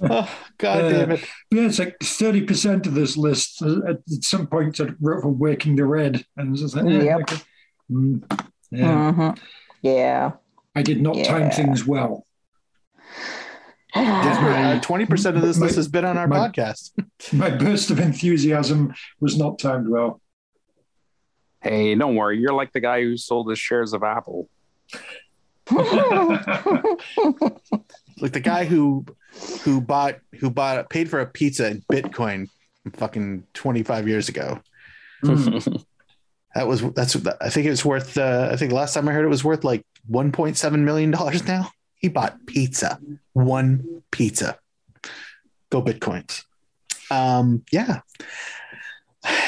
Oh, God Uh, damn it! Yeah, it's like 30% of this list uh, at at some point sort of wrote for Waking the Red. And it's just like, eh, Yep. okay. Mm, yeah. Mhm. Yeah. I did not time things well. Uh, Twenty percent of this my- list has been on our my- podcast. My burst of enthusiasm was not timed well. Hey, don't worry. You're like the guy who sold his shares of Apple. Like the guy who who bought who bought paid for a pizza in Bitcoin fucking twenty five years ago. Mm. That was that's I think it was worth. Uh, I think last time I heard it was worth like one point seven million dollars now. He bought pizza, one pizza. Go bitcoins. Um, yeah,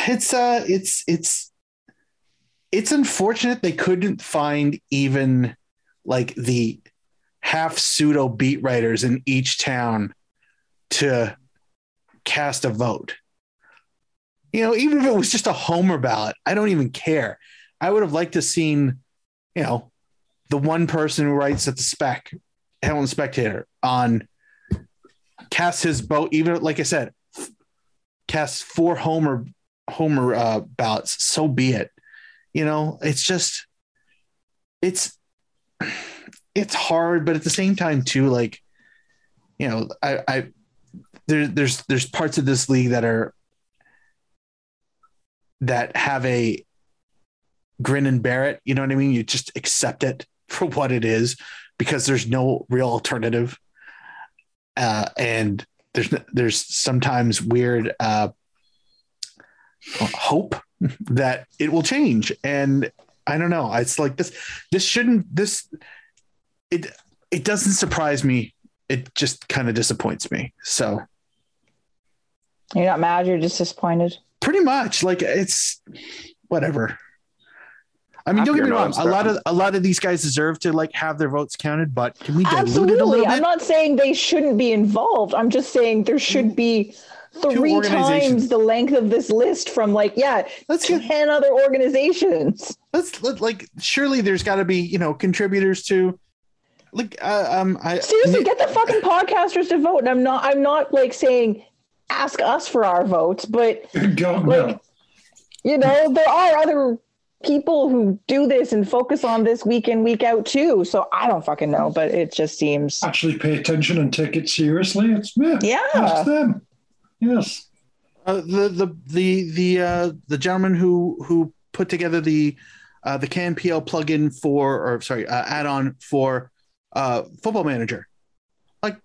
it's uh, it's it's it's unfortunate they couldn't find even like the half pseudo beat writers in each town to cast a vote you know, even if it was just a homer ballot, I don't even care. I would have liked to seen, you know, the one person who writes at the spec, Helen Spectator, on cast his vote, even like I said, cast four homer homer uh, ballots. So be it. You know, it's just it's it's hard, but at the same time too, like, you know, I I there, there's there's parts of this league that are that have a grin and bear it. You know what I mean? You just accept it for what it is because there's no real alternative. Uh, and there's there's sometimes weird uh, hope that it will change. And I don't know. It's like this. This shouldn't. This it it doesn't surprise me. It just kind of disappoints me. So You're not mad. You're just disappointed. pretty much like it's whatever. I mean, don't get me wrong. A lot of a lot of these guys deserve to like have their votes counted, but can we dilute it a Absolutely. little I'm not saying they shouldn't be involved. I'm just saying there should be three times the length of this list from like, yeah, Let's get 10 other organizations. let's let, like surely there's got to be you know contributors to like uh, um I Seriously, get the fucking podcasters to vote. And I'm not I'm not like saying ask us for our votes, but God, Like- no. you know, there are other people who do this and focus on this week in, week out too. So I don't fucking know, but it just seems Actually pay attention and take it seriously. It's yeah. Yeah. Ask them. Yes. uh, the the the the uh the gentleman who who put together the uh the CanPL plugin for or sorry uh, add-on for uh football manager like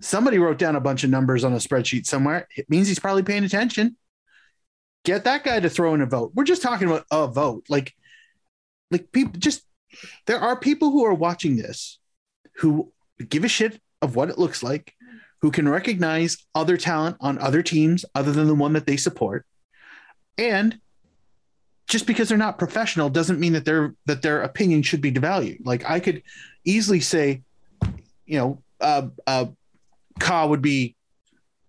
somebody wrote down a bunch of numbers on a spreadsheet somewhere it means he's probably paying attention get that guy to throw in a vote. We're just talking about a vote. Like like people just there are people who are watching this who give a shit of what it looks like who can recognize other talent on other teams other than the one that they support. And just because they're not professional doesn't mean that their that their opinion should be devalued. Like i could easily say you know uh uh Kah would be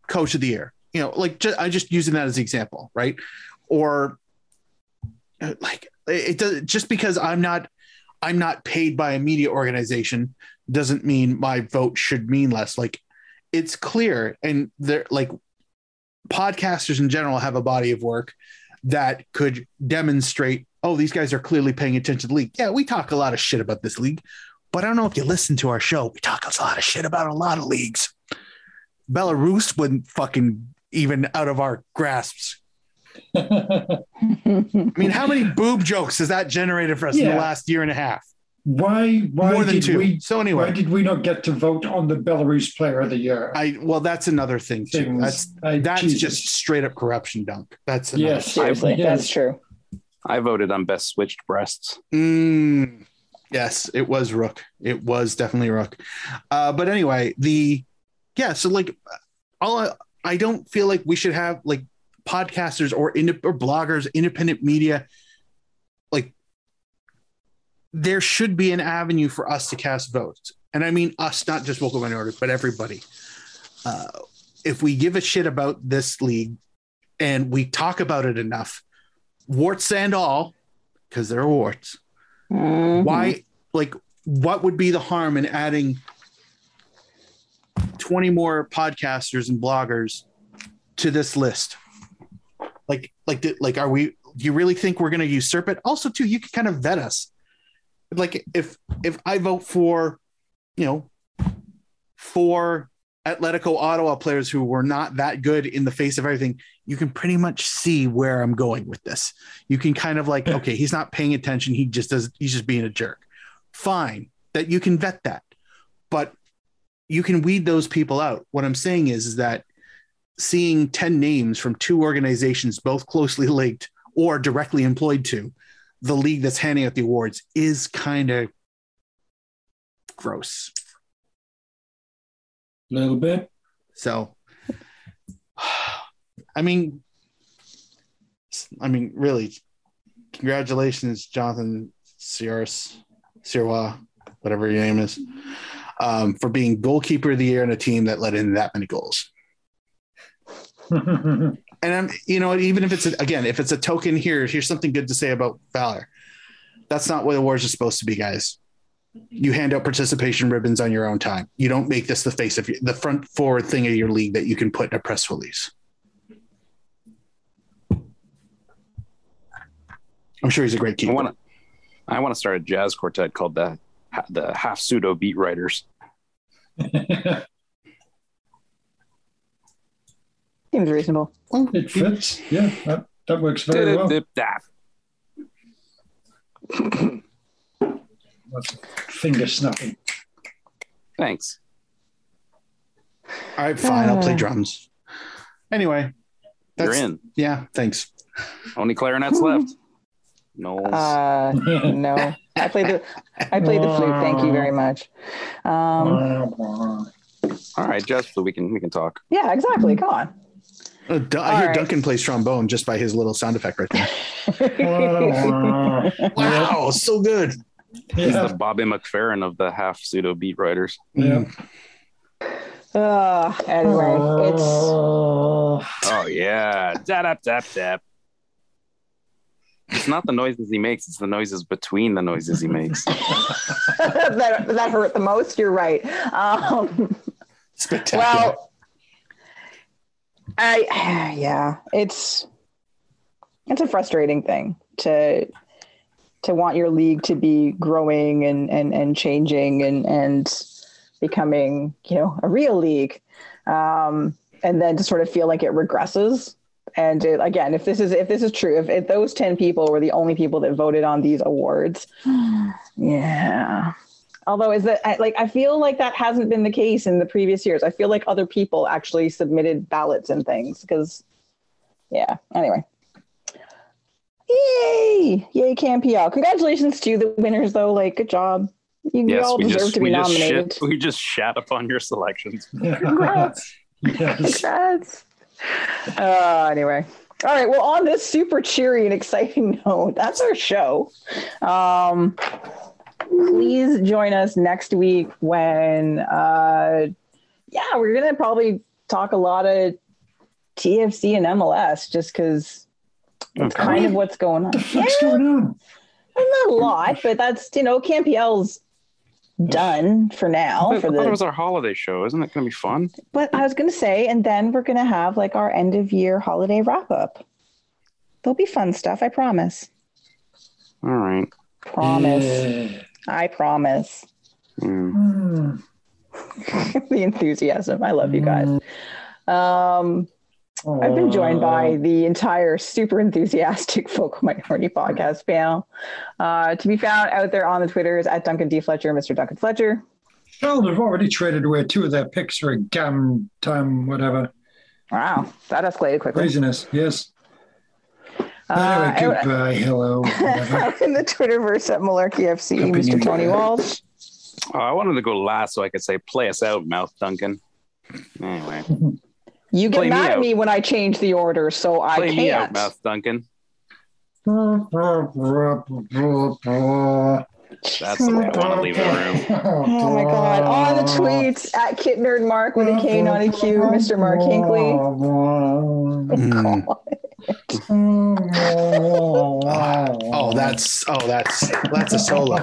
coach of the year you know like ju- i just using that as an example right? Or uh, like it does just because i'm not i'm not paid by a media organization doesn't mean my vote should mean less. Like it's clear and they're like podcasters in general have a body of work that could demonstrate oh these guys are clearly paying attention to the league. Yeah we talk a lot of shit about this league but i don't know if you listen to our show. We talk a lot of shit about a lot of leagues. Belarus wouldn't fucking even out of our grasps i mean how many boob jokes has that generated for us in the last year and a half Why why more than did two we so anyway, why did we not get to vote on the Belarus player of the year? i well that's another thing too Things- that's I- that's Jesus. just straight up corruption dunk that's another yes. seriously, yes. that's true. I voted on best switched breasts. Mm, yes, it was Rook. It was definitely Rook. Uh, but anyway, the yeah. So like, all I, don't feel like we should have like podcasters or ind- or bloggers, independent media. Like, there should be an avenue for us to cast votes, and I mean us, not just vocal minority, but everybody. Uh, if we give a shit about this league and we talk about it enough, warts and all, because there are warts Mhm. why like what would be the harm in adding 20 more podcasters and bloggers to this list. Like like did- like are we do you really think we're going to usurp it? Also too you can kind of vet us. Like if if i vote for you know four atletico ottawa players who were not that good in the face of everything you can pretty much see where i'm going with this. You can kind of like okay he's not paying attention. He just does he's just being a jerk. Fine that you can vet that. But you can weed those people out. What i'm saying is, is that seeing 10 names from two organizations both closely linked or directly employed to the league that's handing out the awards is kind of gross. A little bit. so i mean i mean really congratulations jonathan Sirois, whatever your name is, um, for being goalkeeper of the year in a team that let in that many goals. And I'm, you know, even if it's a, again, if it's a token here, here's something good to say about Valour. That's not what awards are supposed to be, guys. You hand out participation ribbons on your own time. You don't make this the face of your, the front forward thing of your league that you can put in a press release. I'm sure he's a great I keeper. want to. I want to start a jazz quartet called the the half pseudo beat writers. Seems reasonable. it fits. Yeah, that, that works very well. Dip-dip-dap. That's finger snapping. Thanks. All right, fine. I'll play Uh. drums. Anyway, You're that's in. yeah. Thanks. Only clarinets left. No. Uh, no. I played the I played the flute. Thank you very much. Um, All right, just so we can we can talk. yeah, exactly. Come on. Uh, Dun- I hear right. Duncan plays trombone just by his little sound effect right there. Wow, so good. He's yeah. the Bobby McFerrin of the half pseudo beat writers. yeah. Uh, anyway, it's Oh yeah, dap dap dap dap. It's not the noises he makes; it's the noises between the noises he makes. that that hurt the most. You're right. Um, Spectacular. well, I yeah, it's it's a frustrating thing to to want your league to be growing and and and changing and and becoming you know a real league, um, and then to sort of feel like it regresses. And it, again, if this is if this is true, if, if those ten people were the only people that voted on these awards, yeah. Although is that I, like I feel like that hasn't been the case in the previous years. I feel like other people actually submitted ballots and things because, yeah. Anyway, yay, yay, CanPL! Congratulations to the winners, though. Like, good job. You, you Yes, all deserve just to be we just nominated. shit, we just shat upon your selections. Congrats. yes. Congrats. Uh, anyway. All right. Well, on this super cheery and exciting note, that's our show. Um, please join us next week when, uh, yeah, we're going to probably talk a lot of TFC and MLS just because it's Okay. kind of what's going on. What the fuck's going on? Not a lot, but that's, you know, CanPL's done for now. I For thought it was our holiday show. Isn't it going to be fun? But I was going to say, and then we're going to have like our end of year holiday wrap up. There'll be fun stuff. I promise. All right. Promise. Yeah. I promise. Mm. Mm. the enthusiasm. I love you guys. Um, I've been joined by the entire super enthusiastic vocal minority podcast panel. Uh, to be found out there on the Twitters at Duncan D. Fletcher, Mr. Duncan Fletcher. Well, they've already traded away two of their picks for a gam time, whatever. Wow, that escalated quickly. Craziness. Yes. Uh, Anyway, out- goodbye. Hello. In the Twitterverse at Malarkey FC, Happy Mr. Tony Walsh. Oh, I wanted to go last so I could say, "Play us out, Mouth Duncan." Anyway, You get Play me mad at out. me when I change the order, so I play me out, can't. Mouth Duncan. That's the way I want to leave the room. Oh my god! On the tweets at Kit Nerd Mark with a K, not a Q, Mr. Mark Hinkley. Mm. Oh, that's oh, that's that's a solo.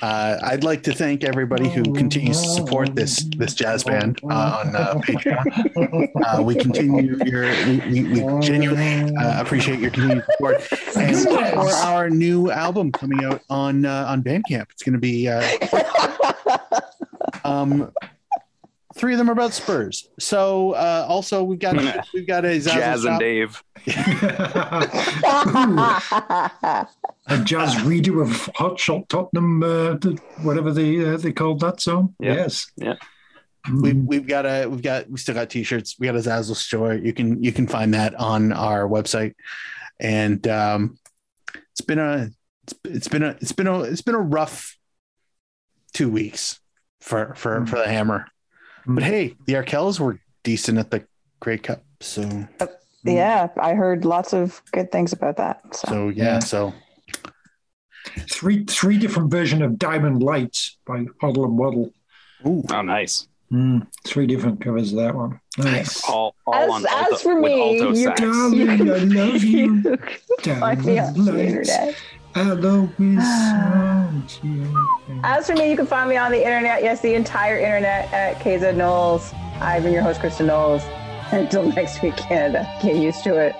Uh, I'd like to thank everybody who continues to support this this jazz band uh, on uh, Patreon. Uh, we continue your we, we, we genuinely uh, appreciate your continued support and for our new album coming out on uh, on Bandcamp. It's going to be uh, um, three of them are about Spurs. So uh, also we've got we've got a Zazzle Jazz and shop. Dave. a jazz redo of Hot Shot Tottenham, uh, whatever they uh, they called that song. Yeah. Yes. Yeah. We've, Mm. we've got a we've got we still got t-shirts we got a zazzle store you can you can find that on our website and um it's been a it's, it's been a it's been a it's been a rough two weeks for for mm. for the hammer mm. but hey the Arkells were decent at the Grey Cup so mm. yeah, I heard lots of good things about that. So, so yeah so Three three different version of Diamond Lights by Hoddle and Waddle. ooh, Oh, nice. Mm, three different covers of that one. Nice. All, all As- on as alto, for with me, alto you sax. Darling, I love you. you can find me on the internet. As for me, you can find me on the internet. Yes, the entire internet at KZ Knowles. I've been your host, Kristin Knowles. Until next week, Canada. Get used to it.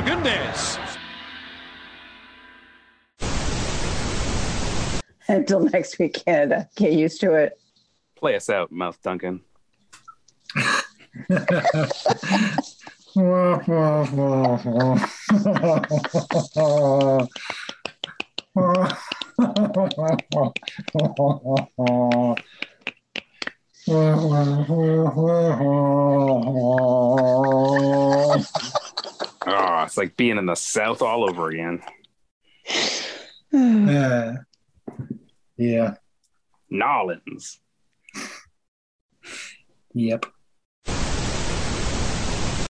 Fagundes. Until next week, Canada. Get used to it. Play us out, Mouth Duncan. Oh, it's like being in the South all over again. yeah. Yeah. Nolans. Yep.